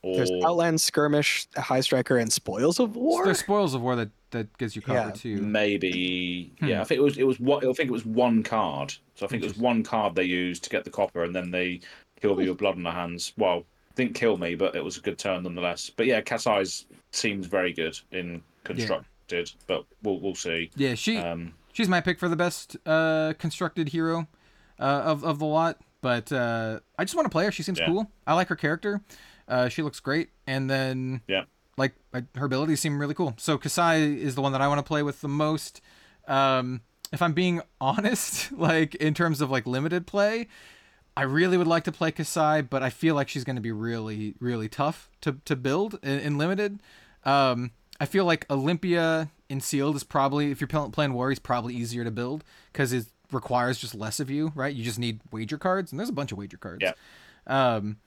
Or There's Outland Skirmish, High Striker, and Spoils of War. There's spoils of war that that gives you copper Yeah. too. maybe Hmm. yeah. I think it was it was one. I think it was one card. So I think it was one card they used to get the copper, and then they killed me with blood on their hands. Well, didn't kill me, but it was a good turn nonetheless. But yeah, Kassai's seems very good in constructed, but we'll we'll see. Yeah, she Um, she's my pick for the best uh, constructed hero uh, of of the lot. But uh, I just want to play her. She seems Yeah. cool. I like her character. Uh, she looks great, and then yeah, like her abilities seem really cool. So Kassai is the one that I want to play with the most. Um, if I'm being honest, like in terms of like limited play, I really would like to play Kassai, but I feel like she's going to be really, really tough to to build in, in limited. Um, I feel like Olympia in sealed is probably if you're pl- playing Warriors probably easier to build because it requires just less of you, right? You just need wager cards, and there's a bunch of wager cards. Yeah. Um,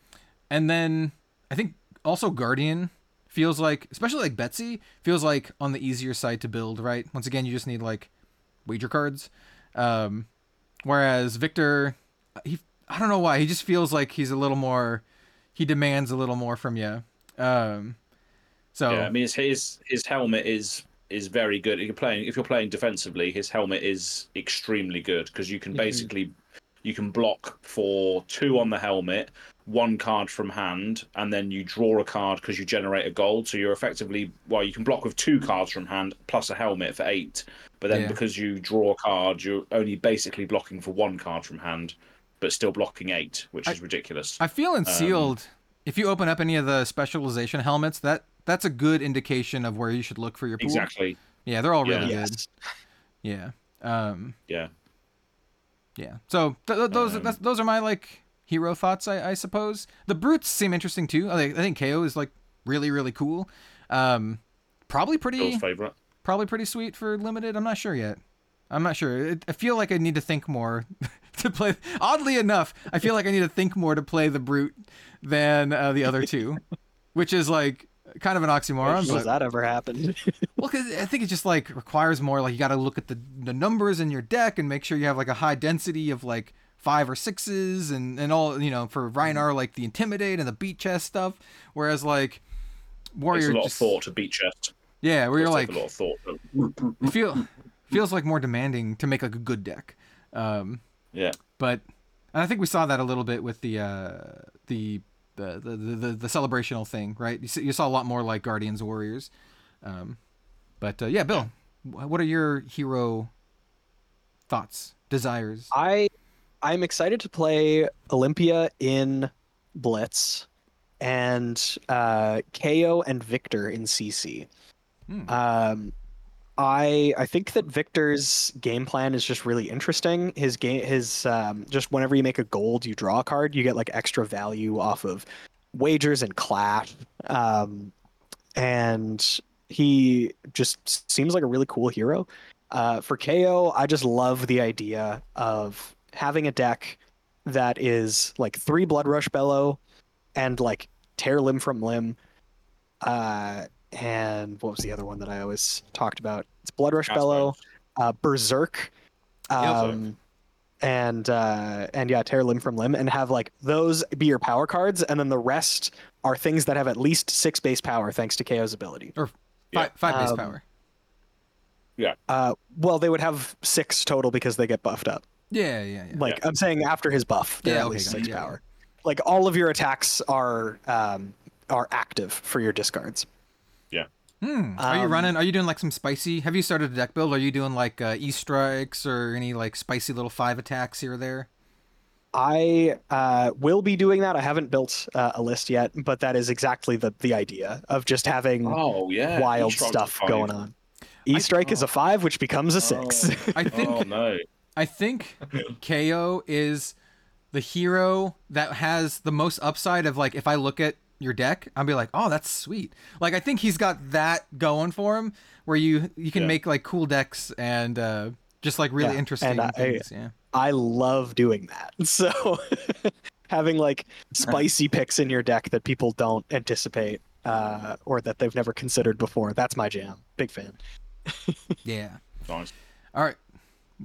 and then I think also Guardian feels like, especially like Betsy, feels like on the easier side to build, right? Once again, you just need like wager cards. Um, whereas Victor, he, I don't know why, he just feels like he's a little more, he demands a little more from you. Um, so yeah. I mean, his his his helmet is is very good. If you're playing if you're playing defensively, his helmet is extremely good because you can basically you can block for two on the helmet, one card from hand, and then you draw a card because you generate a gold. So you're effectively well, you can block with two cards from hand plus a helmet for eight. But then Yeah. because you draw a card, you're only basically blocking for one card from hand, but still blocking eight, which is ridiculous. I feel Um, in sealed, if you open up any of the specialization helmets, that that's a good indication of where you should look for your pool. exactly. Yeah, they're all really Yeah. good. Yes. Yeah. Um, Yeah. yeah. So th- th- those Um, those are my like hero thoughts, I, I suppose. The brutes seem interesting too. I think, I think Kayo is like really really cool. Um, probably pretty Bill's favorite. probably pretty sweet for limited. I'm not sure yet. I'm not sure. It, I feel like I need to think more to play. Oddly enough, I feel like I need to think more to play the brute than uh, the other two, which is like kind of an oxymoron. Has But that ever happened? well, because I think it just like requires more. Like you got to look at the the numbers in your deck and make sure you have like a high density of like five or sixes and and all you know for Rhinar like the intimidate and the beat chest stuff. Whereas like warrior, It's warrior a lot just of thought to beat chest. yeah, where you're Does like a lot of thought. it feel feels like more demanding to make like a good deck. Um, Yeah. but and I think we saw that a little bit with the uh, the, the, the the the the celebrational thing, right? You, see, you saw a lot more like Guardians Warriors. Um, but uh, yeah, Bill, wh- what are your hero thoughts, desires? I I'm excited to play Olympia in Blitz and uh, Kayo and Victor in CC. Hmm. Um, I I think that Victor's game plan is just really interesting. His game his um, just whenever you make a gold, you draw a card, you get like extra value off of wagers and clash. Um, and he just seems like a really cool hero. Uh, for Kayo, I just love the idea of having a deck that is like three Blood Rush Bellow and like Tear Limb from Limb. Uh, and what was the other one that I always talked about? It's Blood Rush Cast Bellow, Bones. uh, Berserk, Yeah, um, and uh, and yeah, Tear Limb from Limb, and have like those be your power cards, and then the rest are things that have at least six base power thanks to Kayo's ability. Or Yeah. five, five base Um, power. Yeah. Uh, well, they would have six total because they get buffed up. Yeah, yeah, yeah. Like I'm saying, after his buff, they're Yeah, at okay, least six yeah, power. Like all of your attacks are um, are active for your discards. Hmm. Are you um, running? Are you doing like some spicy? Have you started a deck build? Are you doing like uh, E strikes or any like spicy little five attacks here or there? I uh, will be doing that. I haven't built uh, a list yet, but that is exactly the the idea of just having Oh yeah. wild stuff going on. E strike is a five, which becomes a Oh. six. I think Oh no. I think Kayo is the hero that has the most upside of like if I look at your deck, I'll be like, oh, that's sweet. Like I think he's got that going for him, where you you can Yeah. make like cool decks and uh, just like really Yeah, interesting and I- yeah. I love doing that. So having like spicy picks in your deck that people don't anticipate uh, or that they've never considered before, that's my jam. Big fan. Yeah. Nice. All right.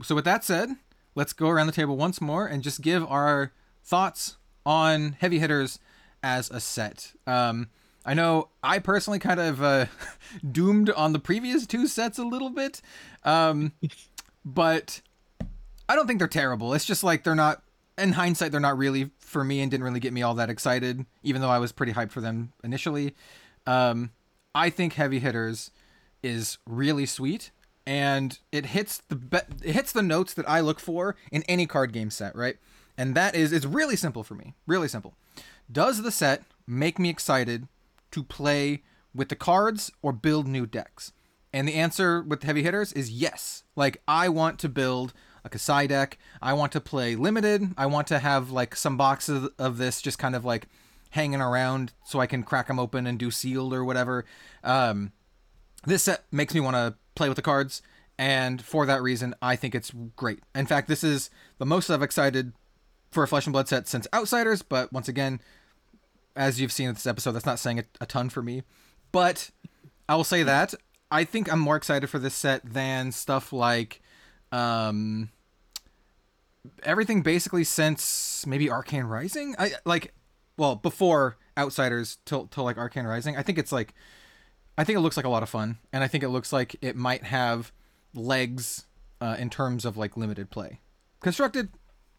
So with that said, let's go around the table once more and just give our thoughts on heavy hitters as a set. Um, I know I personally kind of uh, doomed on the previous two sets a little bit, um, but I don't think they're terrible. It's just like they're not. In hindsight, they're not really for me and didn't really get me all that excited, even though I was pretty hyped for them initially. Um, I think heavy hitters is really sweet and it hits the be- it hits the notes that I look for in any card game set, right? And that is it's really simple for me. Really simple. Does the set make me excited to play with the cards or build new decks? And the answer with heavy hitters is yes. Like I want to build a Kassai deck. I want to play limited. I want to have like some boxes of this just kind of like hanging around so I can crack them open and do sealed or whatever. Um, this set makes me want to play with the cards, and for that reason, I think it's great. In fact, this is the most I've excited for a Flesh and Blood set since Outsiders. But once again, as you've seen in this episode, that's not saying a, a ton for me. But I will say that I think I'm more excited for this set than stuff like um, everything basically since maybe Arcane Rising. I like well before Outsiders till till like Arcane Rising. I think it's like I think it looks like a lot of fun, and I think it looks like it might have legs uh, in terms of like limited play. Constructed,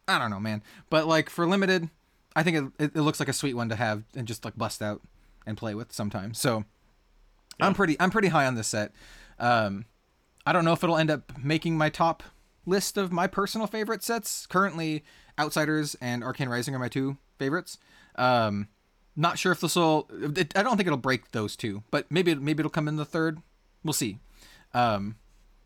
I don't know, man, but like for limited, I think it, it, looks like a sweet one to have and just like bust out and play with sometimes. So I'm pretty I'm pretty high on this set. Um, I don't know if it'll end up making my top list of my personal favorite sets. Currently, Outsiders and Arcane Rising are my two favorites. Um, not sure if this will. It, I don't think it'll break those two, but maybe maybe it'll come in the third. We'll see. Um,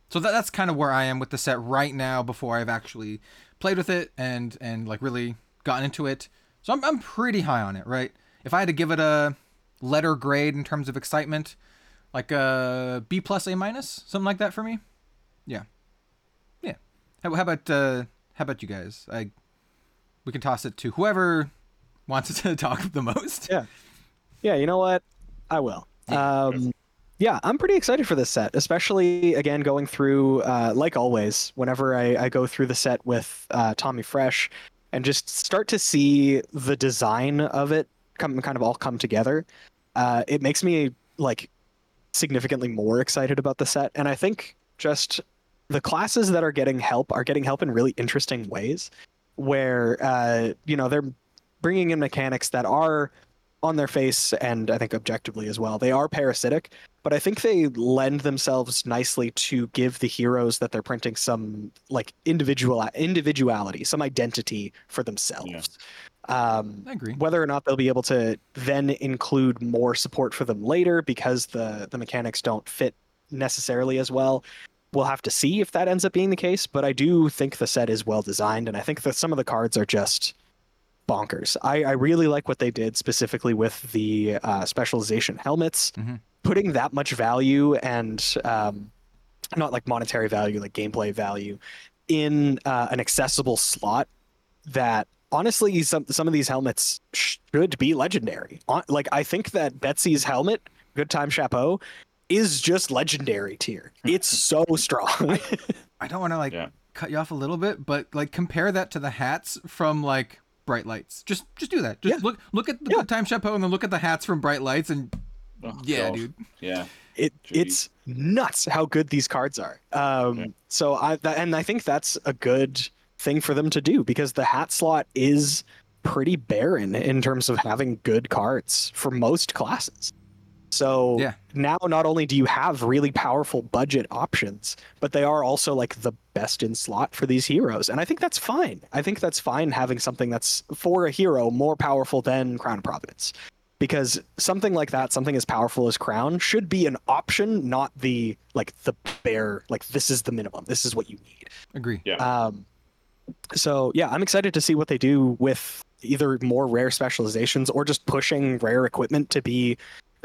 So that, that's kind of where I am with the set right now before I've actually played with it and and like really gotten into it. So I'm I'm pretty high on it, right? If I had to give it a letter grade in terms of excitement, like a B plus A minus, something like that for me. Yeah, yeah. How, how about uh, how about you guys? I we can toss it to whoever wants to talk the most. Yeah. Yeah, you know what? I will. Um, yeah, I'm pretty excited for this set, especially again going through, uh, like always, whenever I, I go through the set with uh, Tommy Fresh and just start to see the design of it come kind of all come together. Uh, it makes me like significantly more excited about the set, and I think just the classes that are getting help are getting help in really interesting ways, where uh, you know they're bringing in mechanics that are on their face and I think objectively as well. They are parasitic, but I think they lend themselves nicely to give the heroes that they're printing some like individual individuality, some identity for themselves. Yeah. Um, I agree. whether or not they'll be able to then include more support for them later because the the mechanics don't fit necessarily as well. We'll have to see if that ends up being the case, but I do think the set is well designed, and I think that some of the cards are just bonkers. I, I really like what they did specifically with the uh, specialization helmets, Mhm. putting that much value and um, not like monetary value, like gameplay value, in uh, an accessible slot that honestly some some of these helmets should be legendary. Like I think that Betsy's helmet, Good Time Chapeau, is just legendary tier. It's so strong. I don't want to like Yeah. cut you off a little bit, but like compare that to the hats from like Bright Lights. Just just do that. Just Yeah. look look at the Yeah. Time Chapeau and then look at the hats from Bright Lights and Oh, yeah, God. dude. Yeah. it Jeez. it's nuts how good these cards are. Um, Yeah. So I that, and I think that's a good thing for them to do because the hat slot is pretty barren in terms of having good cards for most classes. So Yeah. now not only do you have really powerful budget options, but they are also like the best in slot for these heroes. And I think that's fine. I think that's fine having something that's for a hero more powerful than Crown of Providence. Because something like that, something as powerful as Crown, should be an option, not the like the bare like this is the minimum. This is what you need. Agree. Yeah. Um, so yeah, I'm excited to see what they do with either more rare specializations or just pushing rare equipment to be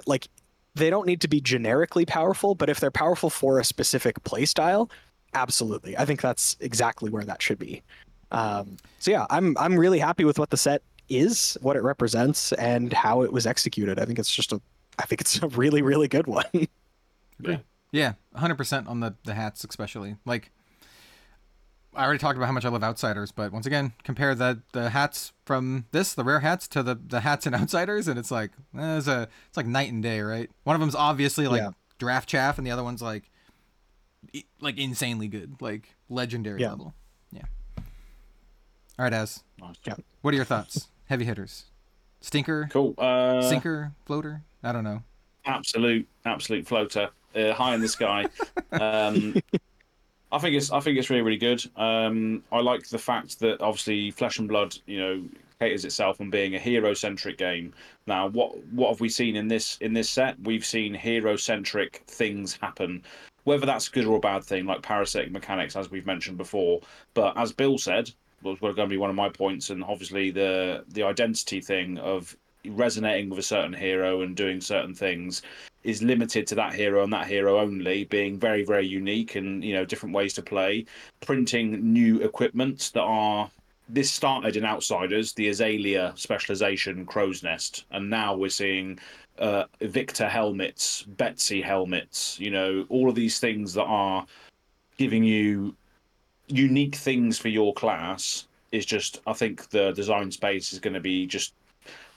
like they don't need to be generically powerful, but if they're powerful for a specific playstyle, absolutely. I think that's exactly where that should be. Um, so yeah, I'm I'm really happy with what the set is, what it represents, and how it was executed. I think it's just a I think it's a really really good one. Yeah, Yeah, 100% on the the hats especially. Like I already talked about how much I love Outsiders, but once again, compare the the hats from this, the rare hats, to the the hats in Outsiders, and it's like eh, it's a it's like night and day, right? One of them's obviously like Yeah. draft chaff, and the other one's like like insanely good, like legendary Yeah. level. Yeah. All right, Az. Yeah. What are your thoughts? Heavy hitters, stinker, Cool. Uh, sinker, floater. I don't know. absolute absolute floater uh, high in the sky um i think it's i think it's really really good. Um i like the fact that obviously flesh and blood you know caters itself on being a hero centric game. Now what what have we seen in this in this set? We've seen hero centric things happen whether that's a good or a bad thing like parasitic mechanics as we've mentioned before. But as bill said was going to be one of my points and obviously the the identity thing of resonating with a certain hero and doing certain things is limited to that hero and that hero only being very very unique and you know different ways to play printing new equipment that are this started in outsiders the azalea specialization crow's nest. And now we're seeing uh, victor helmets betsy helmets you know all of these things that are giving you unique things for your class is just i think the design space is going to be just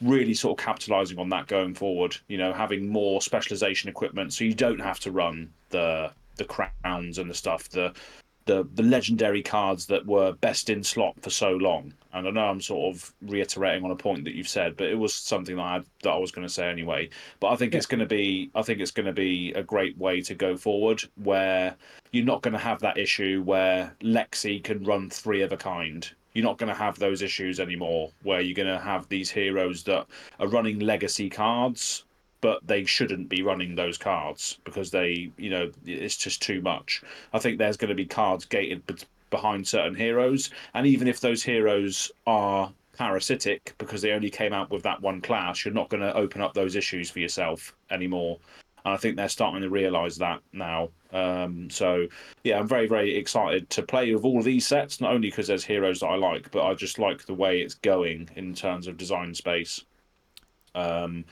really sort of capitalizing on that going forward you know having more specialization equipment so you don't have to run the the crowns and the stuff. The the the legendary cards that were best in slot for so long. And i know i'm sort of reiterating on a point that you've said but it was something that i that i was going to say anyway. But i think Yeah. it's going to be i think it's going to be a great way to go forward where you're not going to have that issue where lexi can run three of a kind you're not going to have those issues anymore where you're going to have these heroes that are running legacy cards but they shouldn't be running those cards because they, you know, it's just too much. I think there's going to be cards gated behind certain heroes, and even if those heroes are parasitic because they only came out with that one class, you're not going to open up those issues for yourself anymore. And I think they're starting to realise that now. Um, so, yeah, I'm very, very excited to play with all of these sets, not only because there's heroes that I like, but I just like the way it's going in terms of design space, um,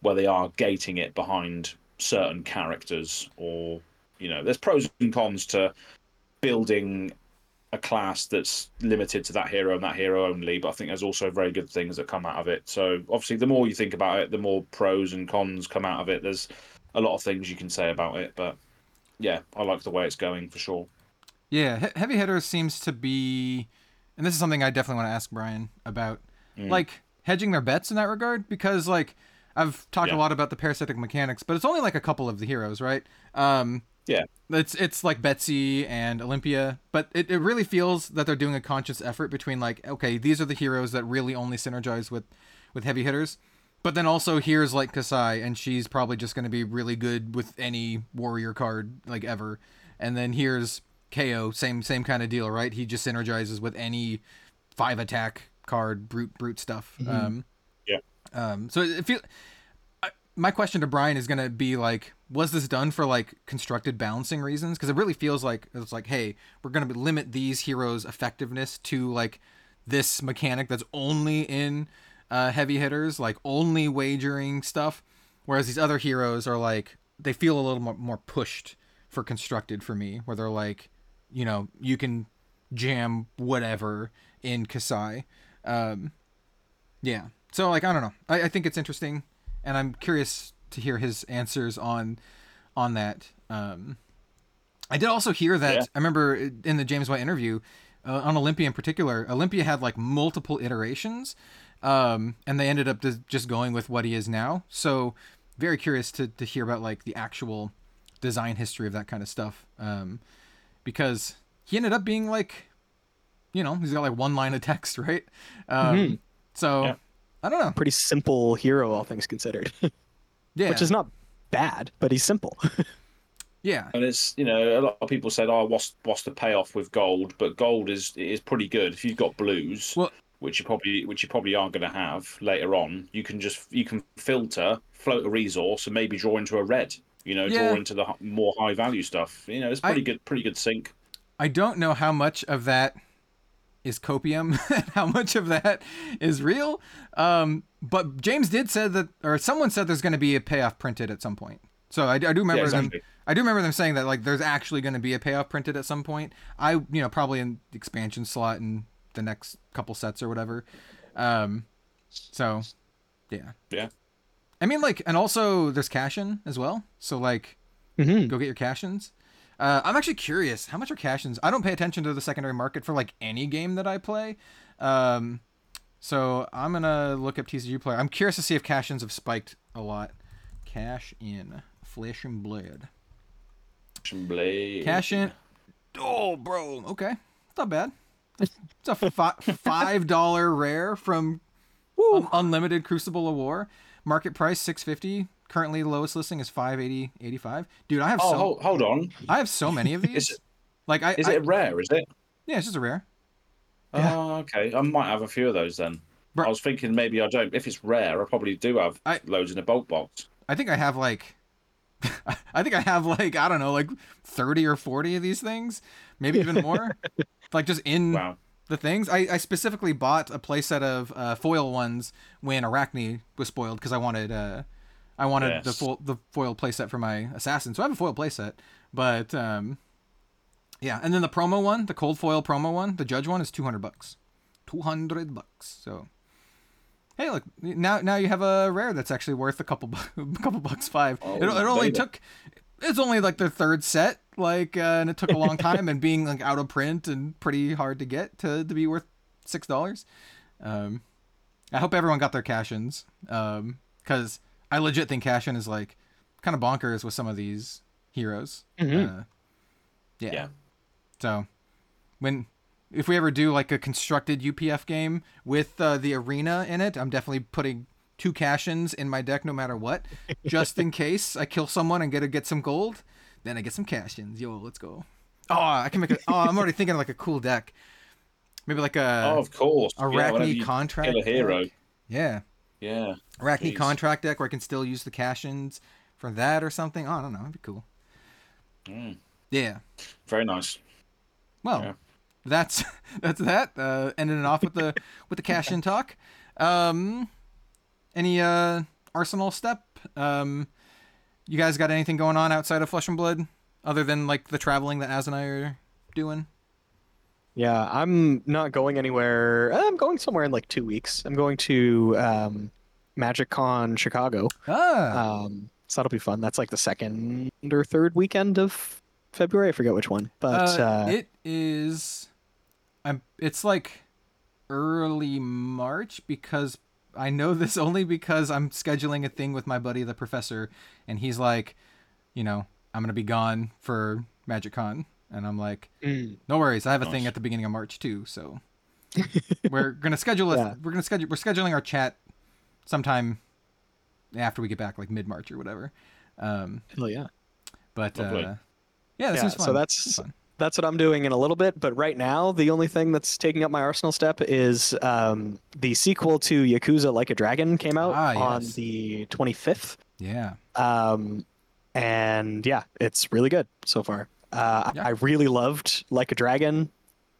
where they are gating it behind certain characters, or, you know, there's pros and cons to building a class that's limited to that hero and that hero only, but I think there's also very good things that come out of it. So obviously, the more you think about it, the more pros and cons come out of it. There's a lot of things you can say about it, but yeah, I like the way it's going for sure. Yeah, he- heavy hitters seems to be, and this is something I definitely want to ask Brian about, Mm. like hedging their bets in that regard because like I've talked Yeah. a lot about the parasitic mechanics, but it's only like a couple of the heroes, right? Um, Yeah. it's it's like Betsy and Olympia, but it, it really feels that they're doing a conscious effort between like, okay, these are the heroes that really only synergize with with heavy hitters. But then also here's like Kassai, and she's probably just going to be really good with any warrior card like ever. And then here's Kayo, same same kind of deal, right? He just synergizes with any five attack card, brute brute stuff. Um, Yeah. Um, so it feel. I- My question to Brian is gonna be like, was this done for like constructed balancing reasons? Because it really feels like it's like, hey, we're gonna limit these heroes' effectiveness to like this mechanic that's only in uh, heavy hitters, like only wagering stuff, whereas these other heroes are like they feel a little more, more pushed for constructed for me, where they're like, you know, you can jam whatever in Kassai. Um, yeah. So like I don't know. I, I think it's interesting, and I'm curious to hear his answers on on that. Um, I did also hear that Yeah. I remember in the James White interview uh, on Olympia in particular. Olympia had like multiple iterations, um, and they ended up just- just going with what he is now. So very curious to to hear about like the actual design history of that kind of stuff, um, because he ended up being like, you know, he's got like one line of text, right? Um, Mhm. So Yeah. I don't know. Pretty simple hero, all things considered, Yeah, which is not bad, but he's simple. yeah, And it's you know a lot of people said, oh, what's what's the payoff with gold? But gold is is pretty good if you've got blues. Well- which you probably which you probably aren't going to have later on. You can just you can filter, float a resource, and maybe draw into a red. You know, Yeah. draw into the more high value stuff. You know, it's I- pretty good, pretty good sync. I don't know how much of that is copium and how much of that is real. Um, but James did said that, or someone said there's going to be a payoff printed at some point. So I, I do remember Yeah, them. I do remember them saying that like there's actually going to be a payoff printed at some point. I you know probably an expansion slot in the next couple sets or whatever. Um, so yeah, Yeah. I mean like, and also there's cash in as well. So like hmm go get your cash-ins. Uh, I'm actually curious how much are cash-ins. I don't pay attention to the secondary market for like any game that I play, um, so I'm gonna look up TCG player. I'm curious to see if cash-ins have spiked a lot. Cash in, flesh and blood. Blade. Cash in. Oh, bro. Okay, not bad. It's a fi- five dollar rare from Un- um, Unlimited Crucible of War. Market price six fifty. Currently, the lowest listing is five eighty eighty five. Dude, I have Oh, so hold, hold on. I have so many of these. Is it, like I, is I- it rare? Is it? yeah, it's just a rare. Oh, yeah. Oh, okay. I might have a few of those then. Bro- I was thinking maybe I don't. If it's rare, I probably do have I- loads in a bulk box. I think I have like, I think I have like I don't know like thirty or forty of these things, maybe even more. like just in Wow. the things. I, I specifically bought a playset of uh, foil ones when Arachne was spoiled because I wanted uh, I wanted the Yes. full the foil playset for my assassin. So I have a foil playset, but um, yeah. And then the promo one, the cold foil promo one, the judge one is two hundred bucks, two hundred bucks. So hey, look now now you have a rare that's actually worth a couple bu- a couple bucks five. Oh, it, it only took. It's only like the third set, like, uh, and it took a long time, and being like out of print and pretty hard to get to, to be worth six dollars. Um, I hope everyone got their cash-ins, um, because I legit think cash-in is like kind of bonkers with some of these heroes. Mhm. Uh, yeah. Yeah. So when if we ever do like a constructed UPF game with uh, the arena in it, I'm definitely putting two cash-ins in my deck no matter what, just in case I kill someone and get to get some gold. Then I get some cash-ins. Yo, let's go. Oh, I can make a. Oh, I'm already thinking of like a cool deck. Maybe like a oh, of course. Arachne yeah, contract Kill a hero. deck. yeah Yeah. Arachne Jeez. contract deck where I can still use the cash-ins for that or something. Oh, I don't know. It'd be cool. Mm, Yeah. very nice. Well, Yeah. that's that's that. Uh, ending it off with the with the cash in talk. Um, any uh, Arsenal step? Um, you guys got anything going on outside of Flesh and Blood other than like the traveling that Az and I are doing? Yeah, I'm not going anywhere. I'm going somewhere in like two weeks. I'm going to um, Magic Con Chicago. Ah, Um, so that'll be fun. That's like the second or third weekend of February. I forget which one, but uh, uh, it is. I'm. It's like early March because I know this only because I'm scheduling a thing with my buddy the professor, and he's like, you know, I'm gonna be gone for Magic Con, and I'm like, mm, no worries, I have a thing at the beginning of March too, so we're gonna schedule it. Yeah. We're gonna schedule. We're scheduling our chat sometime after we get back, like mid March or whatever. Um, hell yeah. but uh, yeah, this Yeah, is fun. so This that's- is fun. That's what I'm doing in a little bit. But right now, the only thing that's taking up my arsenal step is um, the sequel to Yakuza Like a Dragon came out Ah, on the 25th. yeah. Um, and yeah, it's really good so far. Uh, Yeah. I really loved Like a Dragon,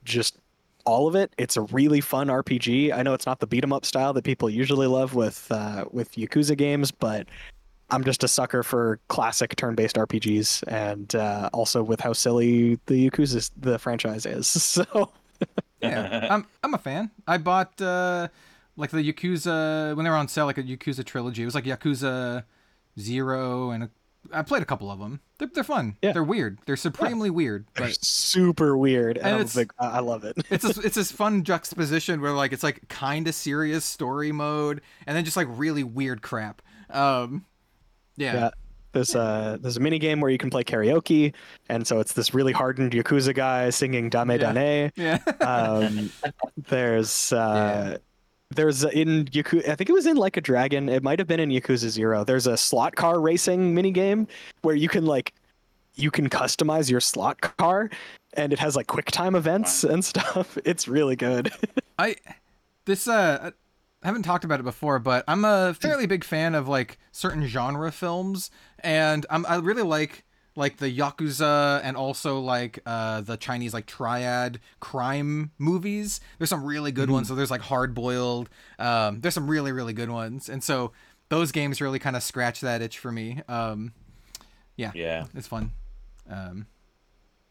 just all of it. It's a really fun RPG. I know it's not the beat 'em up style that people usually love with uh, with Yakuza games, but I'm just a sucker for classic turn-based RPGs, and uh, also with how silly the Yakuza the franchise is. So yeah, I'm I'm a fan. I bought uh like the Yakuza when they were on sale, like a Yakuza trilogy. It was like Yakuza Zero, and a, I played a couple of them. They're, they're fun. Yeah. They're weird. They're supremely weird, they're super weird, and, And I'm it's- big, I I love it. it's this, it's this fun juxtaposition where like it's like kind of serious story mode, and then just like really weird crap. Um, yeah, Yeah. There's a there's a mini game where you can play karaoke, and so it's this really hardened yakuza guy singing "Dame Yeah. Dane." yeah. Um, there's uh, there's a- in Yakuza. I think it was in Like a Dragon. It might have been in Yakuza Zero. There's a slot car racing mini game where you can like you can customize your slot car, and it has like quick time events and stuff. It's really good. I this uh I haven't talked about it before, but I'm a fairly big fan of like certain genre films, and I'm, I really like like the yakuza and also like uh the Chinese like triad crime movies. There's some really good ones. So there's like Hard Boiled. Um, there's some really really good ones, and so those games really kind of scratch that itch for me. Um, yeah, Yeah. it's fun. Um,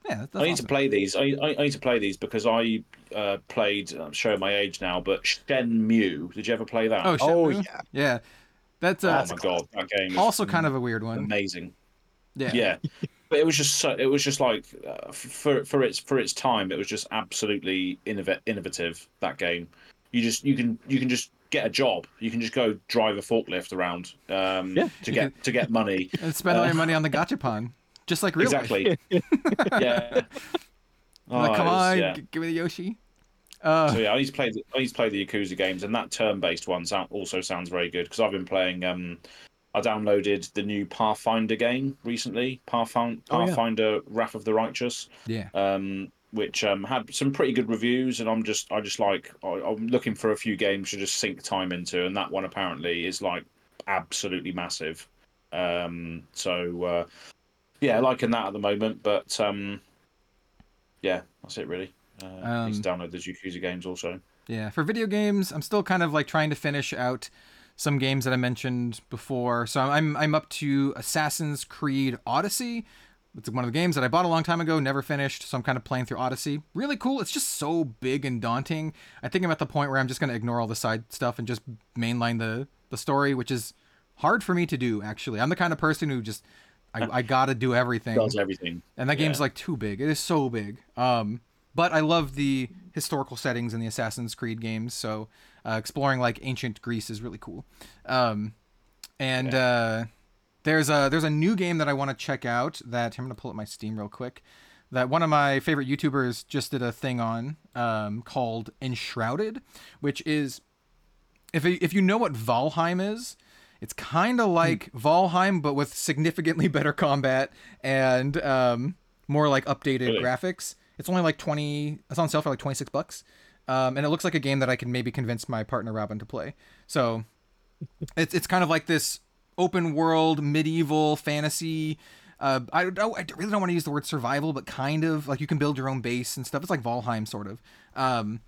yeah, that's I need awesome. to play these. I, I, I need to play these because I uh, played. I'm showing my age now, but Shenmue. Did you ever play that? Oh, Oh, yeah. yeah. That's Oh uh, my god, that game. is also kind of a weird one. amazing. Yeah. Yeah, but it was just so. It was just like uh, for for its for its time, it was just absolutely innov- innovative. That game, you just you can you can just get a job. You can just go drive a forklift around um, Yeah, to you get to get money. and spend all Uh, your money on the gachapon, just like real life. Exactly. yeah. Like, Oh, come was- on, yeah. g- give me the Yoshi. Uh, So yeah, I need to play. The, I need to play the Yakuza games, and that turn-based one sound, also sounds very good because I've been playing. Um, I downloaded the new Pathfinder game recently, Pathfind, Oh, yeah. Pathfinder: Wrath of the Righteous, yeah, um, which um, had some pretty good reviews, and I'm just, I just like, I, I'm looking for a few games to just sink time into, and that one apparently is like absolutely massive. Um, so uh, yeah, liking that at the moment, but um, yeah, that's it really. Uh, need to download the Yakuza games also. yeah. For video games, I'm still kind of like trying to finish out some games that I mentioned before. So I'm I'm up to Assassin's Creed Odyssey. It's one of the games that I bought a long time ago, never finished. So I'm kind of playing through Odyssey. Really cool. It's just so big and daunting. I think I'm at the point where I'm just gonna ignore all the side stuff and just mainline the the story, which is hard for me to do. Actually, I'm the kind of person who just I, I gotta do everything. Does everything. and that game's like too big. It is so big. Um, but I love the historical settings in the Assassin's Creed games. So uh, exploring like ancient Greece is really cool. Um, and uh, there's a there's a new game that I want to check out. That I'm gonna pull up my Steam real quick. That one of my favorite YouTubers just did a thing on um, called Enshrouded, which is if if you know what Valheim is, it's kind of like Valheim but with significantly better combat and um, more like updated Really? graphics. It's only like 20 it's on sale for like 26 bucks. Um, and it looks like a game that I can maybe convince my partner Robin to play. So it's it's kind of like this open world medieval fantasy uh, I, I I really don't want to use the word survival, but kind of like you can build your own base and stuff. It's like Valheim, sort of. Um,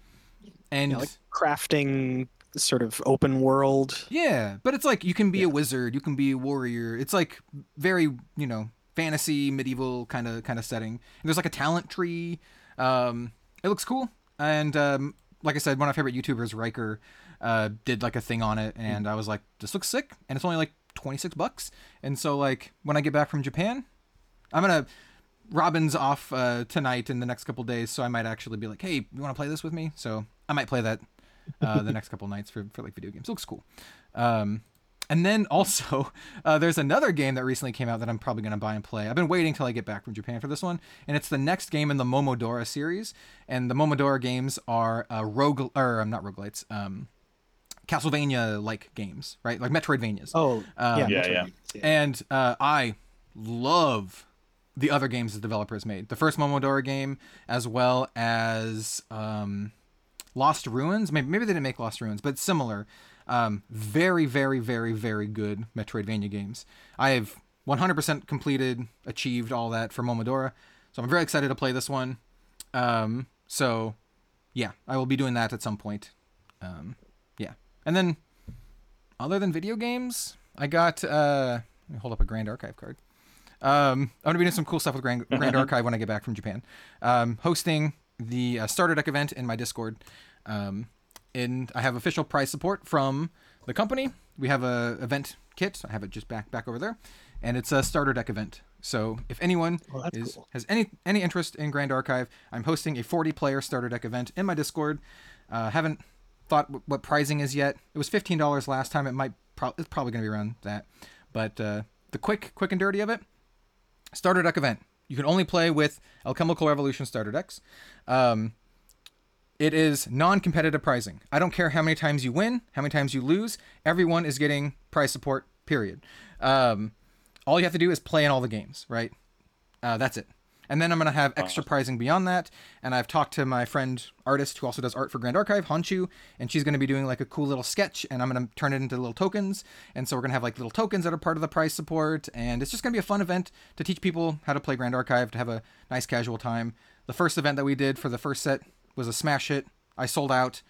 and Yeah, like crafting sort of open world. yeah, but it's like you can be a wizard, you can be a warrior. It's like very you know fantasy medieval kind of kind of setting. And there's like a talent tree. Um, it looks cool, and um, like I said, one of my favorite YouTubers, Riker, uh, did like a thing on it, and I was like, this looks sick, and it's only like 26 bucks. And so like when I get back from Japan, I'm gonna. Robin's off uh, tonight in the next couple days, so I might actually be like, "Hey, you want to play this with me?" So I might play that uh, the next couple nights for, for like video games. It looks cool. Um, and then also, uh, there's another game that recently came out that I'm probably gonna buy and play. I've been waiting till I get back from Japan for this one, and it's the next game in the Momodora series. And the Momodora games are uh, rogue or um, not roguelites, um, Castlevania like games, right? Like Metroidvanias. Oh, Um, yeah, Yeah, yeah. And uh, I love the other games the developer has made. The first Momodora game, as well as um, Lost Ruins. Maybe, maybe they didn't make Lost Ruins, but similar. Um, very, very, very, very good Metroidvania games. I have 100% completed, achieved all that for Momodora. So I'm very excited to play this one. Um, so, yeah, I will be doing that at some point. Um, yeah. And then, other than video games, I got. Uh, let me hold up a Grand Archive card. Um, I'm gonna be doing some cool stuff with Grand, Grand Archive when I get back from Japan. Um, hosting the uh, starter deck event in my Discord. Um, and I have official prize support from the company. We have a event kit. I have it just back back over there, and it's a starter deck event. So if anyone Oh, is cool. has any any interest in Grand Archive, I'm hosting a 40 player starter deck event in my Discord. Uh, haven't thought w- what pricing is yet. It was fifteen dollars last time. It might pro- it's probably going to be around that. But uh, the quick quick and dirty of it, starter deck event. You can only play with Alchemical Revolution starter decks. Um, it is non-competitive pricing. I don't care how many times you win, how many times you lose. Everyone is getting prize support. Period. Um, all you have to do is play in all the games, right? Uh, that's it. And then I'm gonna have extra pricing beyond that. And I've talked to my friend artist who also does art for Grand Archive, Honshu, and she's gonna be doing like a cool little sketch, and I'm gonna turn it into little tokens. And so we're gonna have like little tokens that are part of the price support, and it's just gonna be a fun event to teach people how to play Grand Archive, to have a nice casual time. The first event that we did for the first set was a smash hit. I sold out.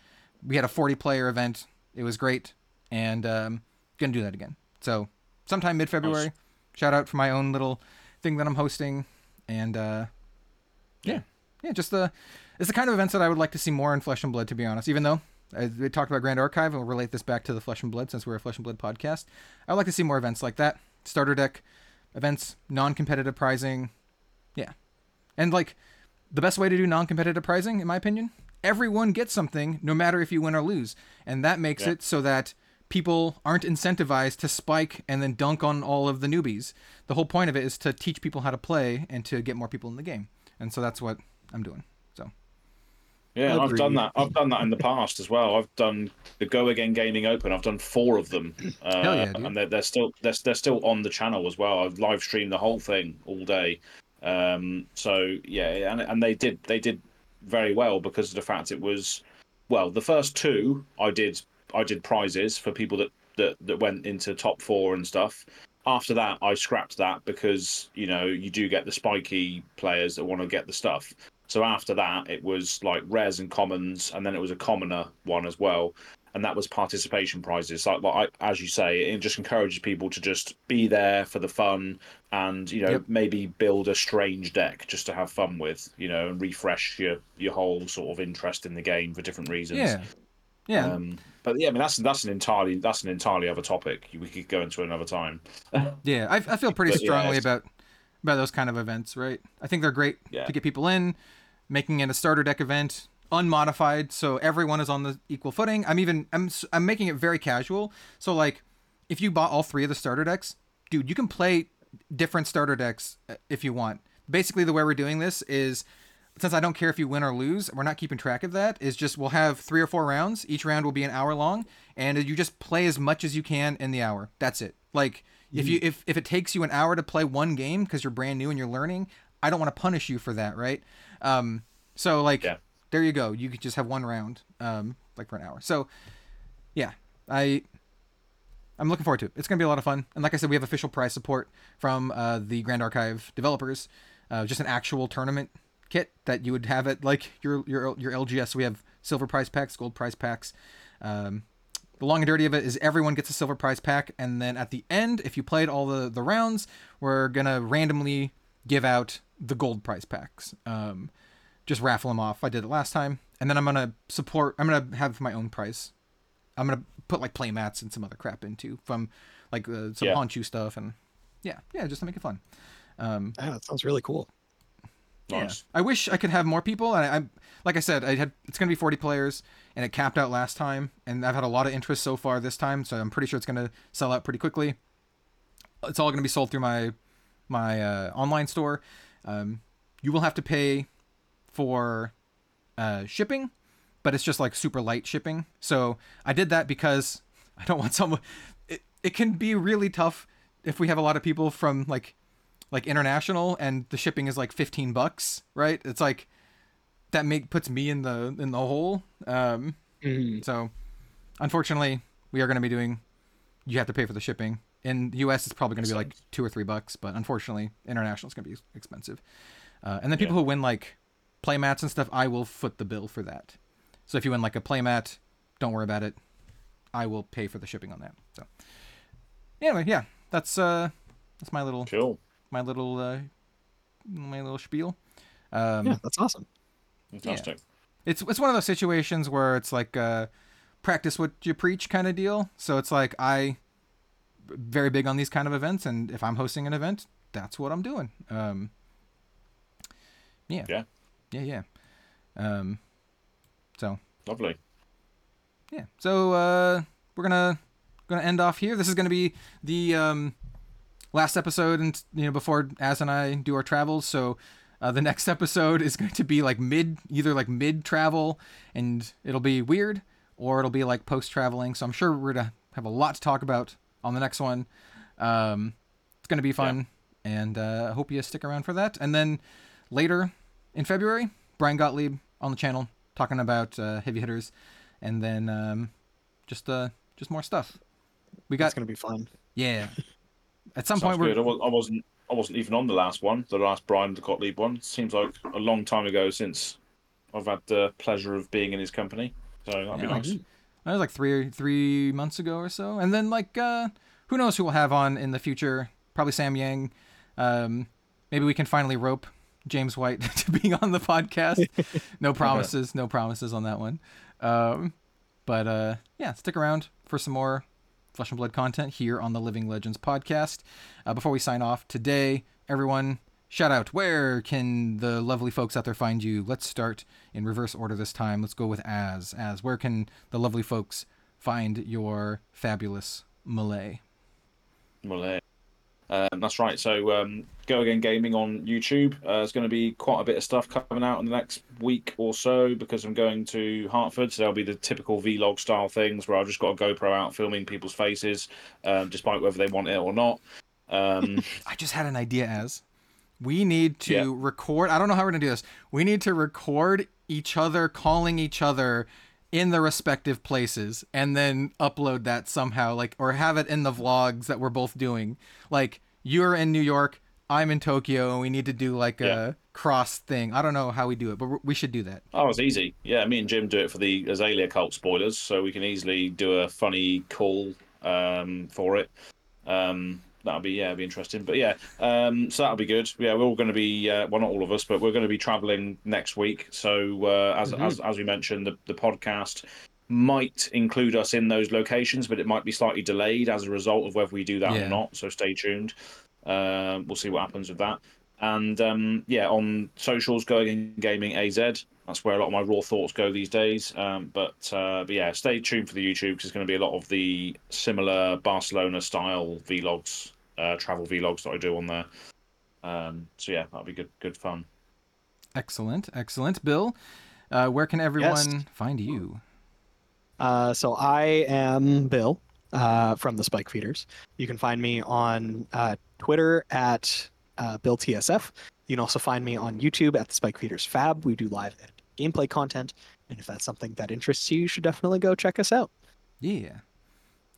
We had a 40 player event. It was great, and um, gonna do that again. So sometime mid February. Shout out for my own little thing that I'm hosting, and uh, yeah, yeah, just the it's the kind of events that I would like to see more in Flesh and Blood. To be honest, even though we talked about Grand Archive, and we'll relate this back to the Flesh and Blood since we're a Flesh and Blood podcast. I would like to see more events like that. Starter deck events, non-competitive prizing, yeah, and like the best way to do non-competitive pricing, in my opinion, everyone gets something, no matter if you win or lose, and that makes Yeah. it so that people aren't incentivized to spike and then dunk on all of the newbies. The whole point of it is to teach people how to play and to get more people in the game, and so that's what I'm doing. So Yeah, I've done that. I've done that in the past as well. I've done the Go Again Gaming Open. I've done four of them, uh, Hell yeah, and they're, they're still they're, they're still on the channel as well. I've live streamed the whole thing all day. Um, so yeah, and and they did they did very well because of the fact it was well the first two I did I did prizes for people that that that went into top four and stuff. After that, I scrapped that because you know you do get the spiky players that want to get the stuff. So after that, it was like rares and commons, and then it was a commoner one as well, and that was participation prizes. Like, like I, as you say, it just encourages people to just be there for the fun, and you know Yep. maybe build a strange deck just to have fun with, you know, and refresh your your whole sort of interest in the game for different reasons. yeah, yeah, Um, but yeah, I mean that's that's an entirely that's an entirely other topic. We could go into another time. yeah. I, I feel pretty But, strongly it's- about about those kind of events, right? I think they're great Yeah. to get people in, making it a starter deck event, unmodified, so everyone is on the equal footing. I'm even I'm I'm making it very casual. So like, if you bought all three of the starter decks, dude, you can play different starter decks uh, if you want. Basically, the way we're doing this is since I don't care if you win or lose, we're not keeping track of that. Is just we'll have three or four rounds. Each round will be an hour long, and you just play as much as you can in the hour. That's it. Like if you if if it takes you an hour to play one game because you're brand new and you're learning, I don't want to punish you for that, right? Um, so like Yeah. There you go. You could just have one round, um, like for an hour. So yeah, I I'm looking forward to it. It's gonna be a lot of fun. And like I said, we have official prize support from uh, the Grand Archive developers. Uh, just an actual tournament kit that you would have at like your your your LGS. We have silver prize packs, gold prize packs. Um, the long and dirty of it is everyone gets a silver prize pack, and then at the end, if you played all the the rounds, we're gonna randomly give out the gold prize packs. Um, just raffle them off. I did it last time, and then I'm gonna support. I'm gonna have my own prize. I'm gonna put like play mats and some other crap into from like uh, some Yeah. Honchu stuff and yeah, yeah, just to make it fun. Um, Yeah, that sounds really cool. Nice. yeah. I wish I could have more people. And I, I'm like I said, I had it's gonna be 40 players, and it capped out last time, and I've had a lot of interest so far this time, so I'm pretty sure it's gonna sell out pretty quickly. It's all gonna be sold through my my uh, online store. Um, you will have to pay for uh, shipping, but it's just like super light shipping. So I did that because I don't want someone. It, it can be really tough if we have a lot of people from like like international and the shipping is like 15 bucks, right? It's like that make puts me in the in the hole. Um, Mhm. so unfortunately, we are going to be doing. You have to pay for the shipping. In the U.S., it's probably going to be like two or three bucks, but unfortunately, international is going to be expensive. Uh, and then people Yeah. who win like playmats and stuff, I will foot the bill for that. So if you win like a playmat, don't worry about it. I will pay for the shipping on that. So anyway, yeah, that's uh, that's my little Cool. my little uh, my little spiel. Um, Yeah, that's awesome. Fantastic. it's it's one of those situations where it's like uh, practice what you preach kind of deal. So it's like I very big on these kind of events, and if I'm hosting an event, that's what I'm doing. Um, yeah, Yeah. Yeah, yeah. Um, so Lovely. yeah, so uh, we're gonna gonna end off here. This is gonna be the um, last episode, and you know before Az and I do our travels. So uh, the next episode is going to be like mid, either like mid travel, and it'll be weird, or it'll be like post traveling. So I'm sure we're gonna have a lot to talk about on the next one. Um, it's gonna be fun, and uh, I hope you stick around for that. And then later in February, Brian Gottlieb on the channel talking about uh, heavy hitters, and then um, just uh, just more stuff. We got. It's gonna be fun. yeah. At some Sounds point, we're. I, was, I wasn't. I wasn't even on the last one, the last Brian Gottlieb one. Seems like a long time ago since I've had the pleasure of being in his company. So that'd be Yeah, nice. that was like three three months ago or so, and then like uh, who knows who we'll have on in the future? Probably Sam Yang. Um, maybe we can finally rope James White to being on the podcast. No promises, no promises on that one. Um, but uh, yeah, stick around for some more Flesh and Blood content here on the Living Legends podcast. Uh, before we sign off today, everyone, shout out. Where can the lovely folks out there find you? Let's start in reverse order this time. Let's go with Az. Az, where can the lovely folks find your fabulous Malay? Well, uh, um, that's right. So, um, Go Again Gaming on YouTube. Uh, there's going to be quite a bit of stuff coming out in the next week or so because I'm going to Hartford. So, there'll be the typical vlog style things where I've just got a GoPro out filming people's faces, um, despite whether they want it or not. Um, I just had an idea as we need to Yeah. record. I don't know how we're going to do this. We need to record each other calling each other in the respective places and then upload that somehow like or have it in the vlogs that we're both doing. Like you're in New York, I'm in Tokyo and we need to do like Yeah. a cross thing. I don't know how we do it, but we should do that. oh, it's easy. Yeah, me and Jim do it for the Azalea Cult spoilers, so we can easily do a funny call um, for it. Um, that'll be yeah, it'll be interesting. But yeah, um, so that'll be good. Yeah, we're all going to be uh, well, not all of us, but we're going to be traveling next week. So uh, as, as as we mentioned, the the podcast might include us in those locations, but it might be slightly delayed as a result of whether we do that Yeah. or not. So stay tuned. Um, we'll see what happens with that. And um, yeah, on socials, Go Again Gaming AZ. That's where a lot of my raw thoughts go these days. Um, but uh, but yeah, stay tuned for the YouTube because there's going to be a lot of the similar Barcelona style vlogs, uh, travel vlogs that I do on there. Um, so yeah, that'll be good good fun. Excellent, excellent. Bill, uh, where can everyone find you? Uh, so I am Bill uh, from the Spike Feeders. You can find me on uh, Twitter at uh, BillTSF. You can also find me on YouTube at the Spike Feeders Fab. We do live gameplay content, and if that's something that interests you, you should definitely go check us out. Yeah,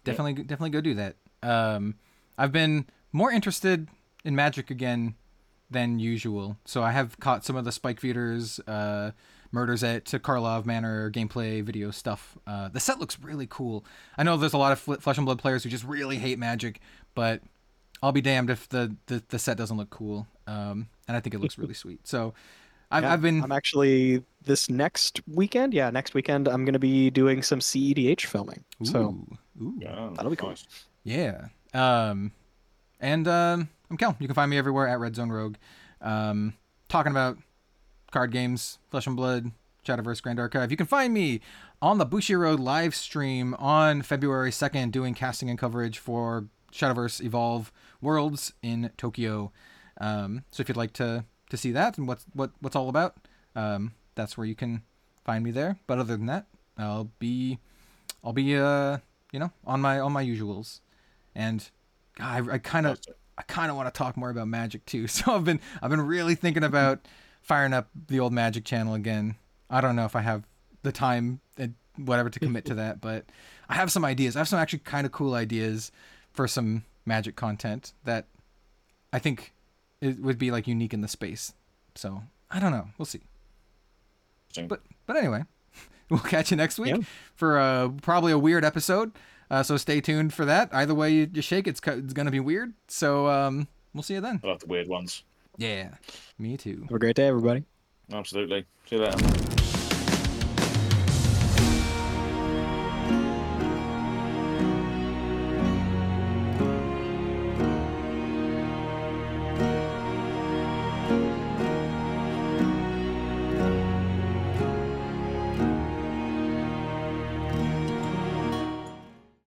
definitely, definitely go do that. Um, I've been more interested in Magic again than usual, so I have caught some of the Spike Feeders. Uh, Murders at to Karlov Manor gameplay video stuff. Uh, the set looks really cool. I know there's a lot of Fl- Flesh and Blood players who just really hate Magic, but I'll be damned if the, the, the set doesn't look cool. Um, and I think it looks really sweet. So I've, Yeah, I've been. I'm actually this next weekend. Yeah, next weekend I'm going to be doing some CEDH filming. So Ooh, ooh. Yeah, That'll be cool. nice. Yeah. Um, and um, I'm Kel. You can find me everywhere at Red Zone Rogue, um, talking about card games, Flesh and Blood, Shadowverse Grand Archive. You can find me on the Bushiroad live stream on February 2nd, doing casting and coverage for Shadowverse Evolve Worlds in Tokyo. Um, so if you'd like to to see that and what's what what's all about, um, that's where you can find me there. But other than that, I'll be I'll be uh you know on my on my usuals, and God, I, I kind of I kind of want to talk more about Magic too. So I've been I've been really thinking about firing up the old Magic channel again. I don't know if I have the time and whatever to commit to that, but I have some ideas. I have some actually kind of cool ideas for some Magic content that I think it would be like unique in the space. So I don't know. We'll see. But but anyway, we'll catch you next week Yeah. for uh, probably a weird episode. Uh, so stay tuned for that. Either way you, you shake, it's it's gonna be weird. So um, we'll see you then. I love the weird ones. Yeah, me too. have a great day, everybody. Absolutely. See you later.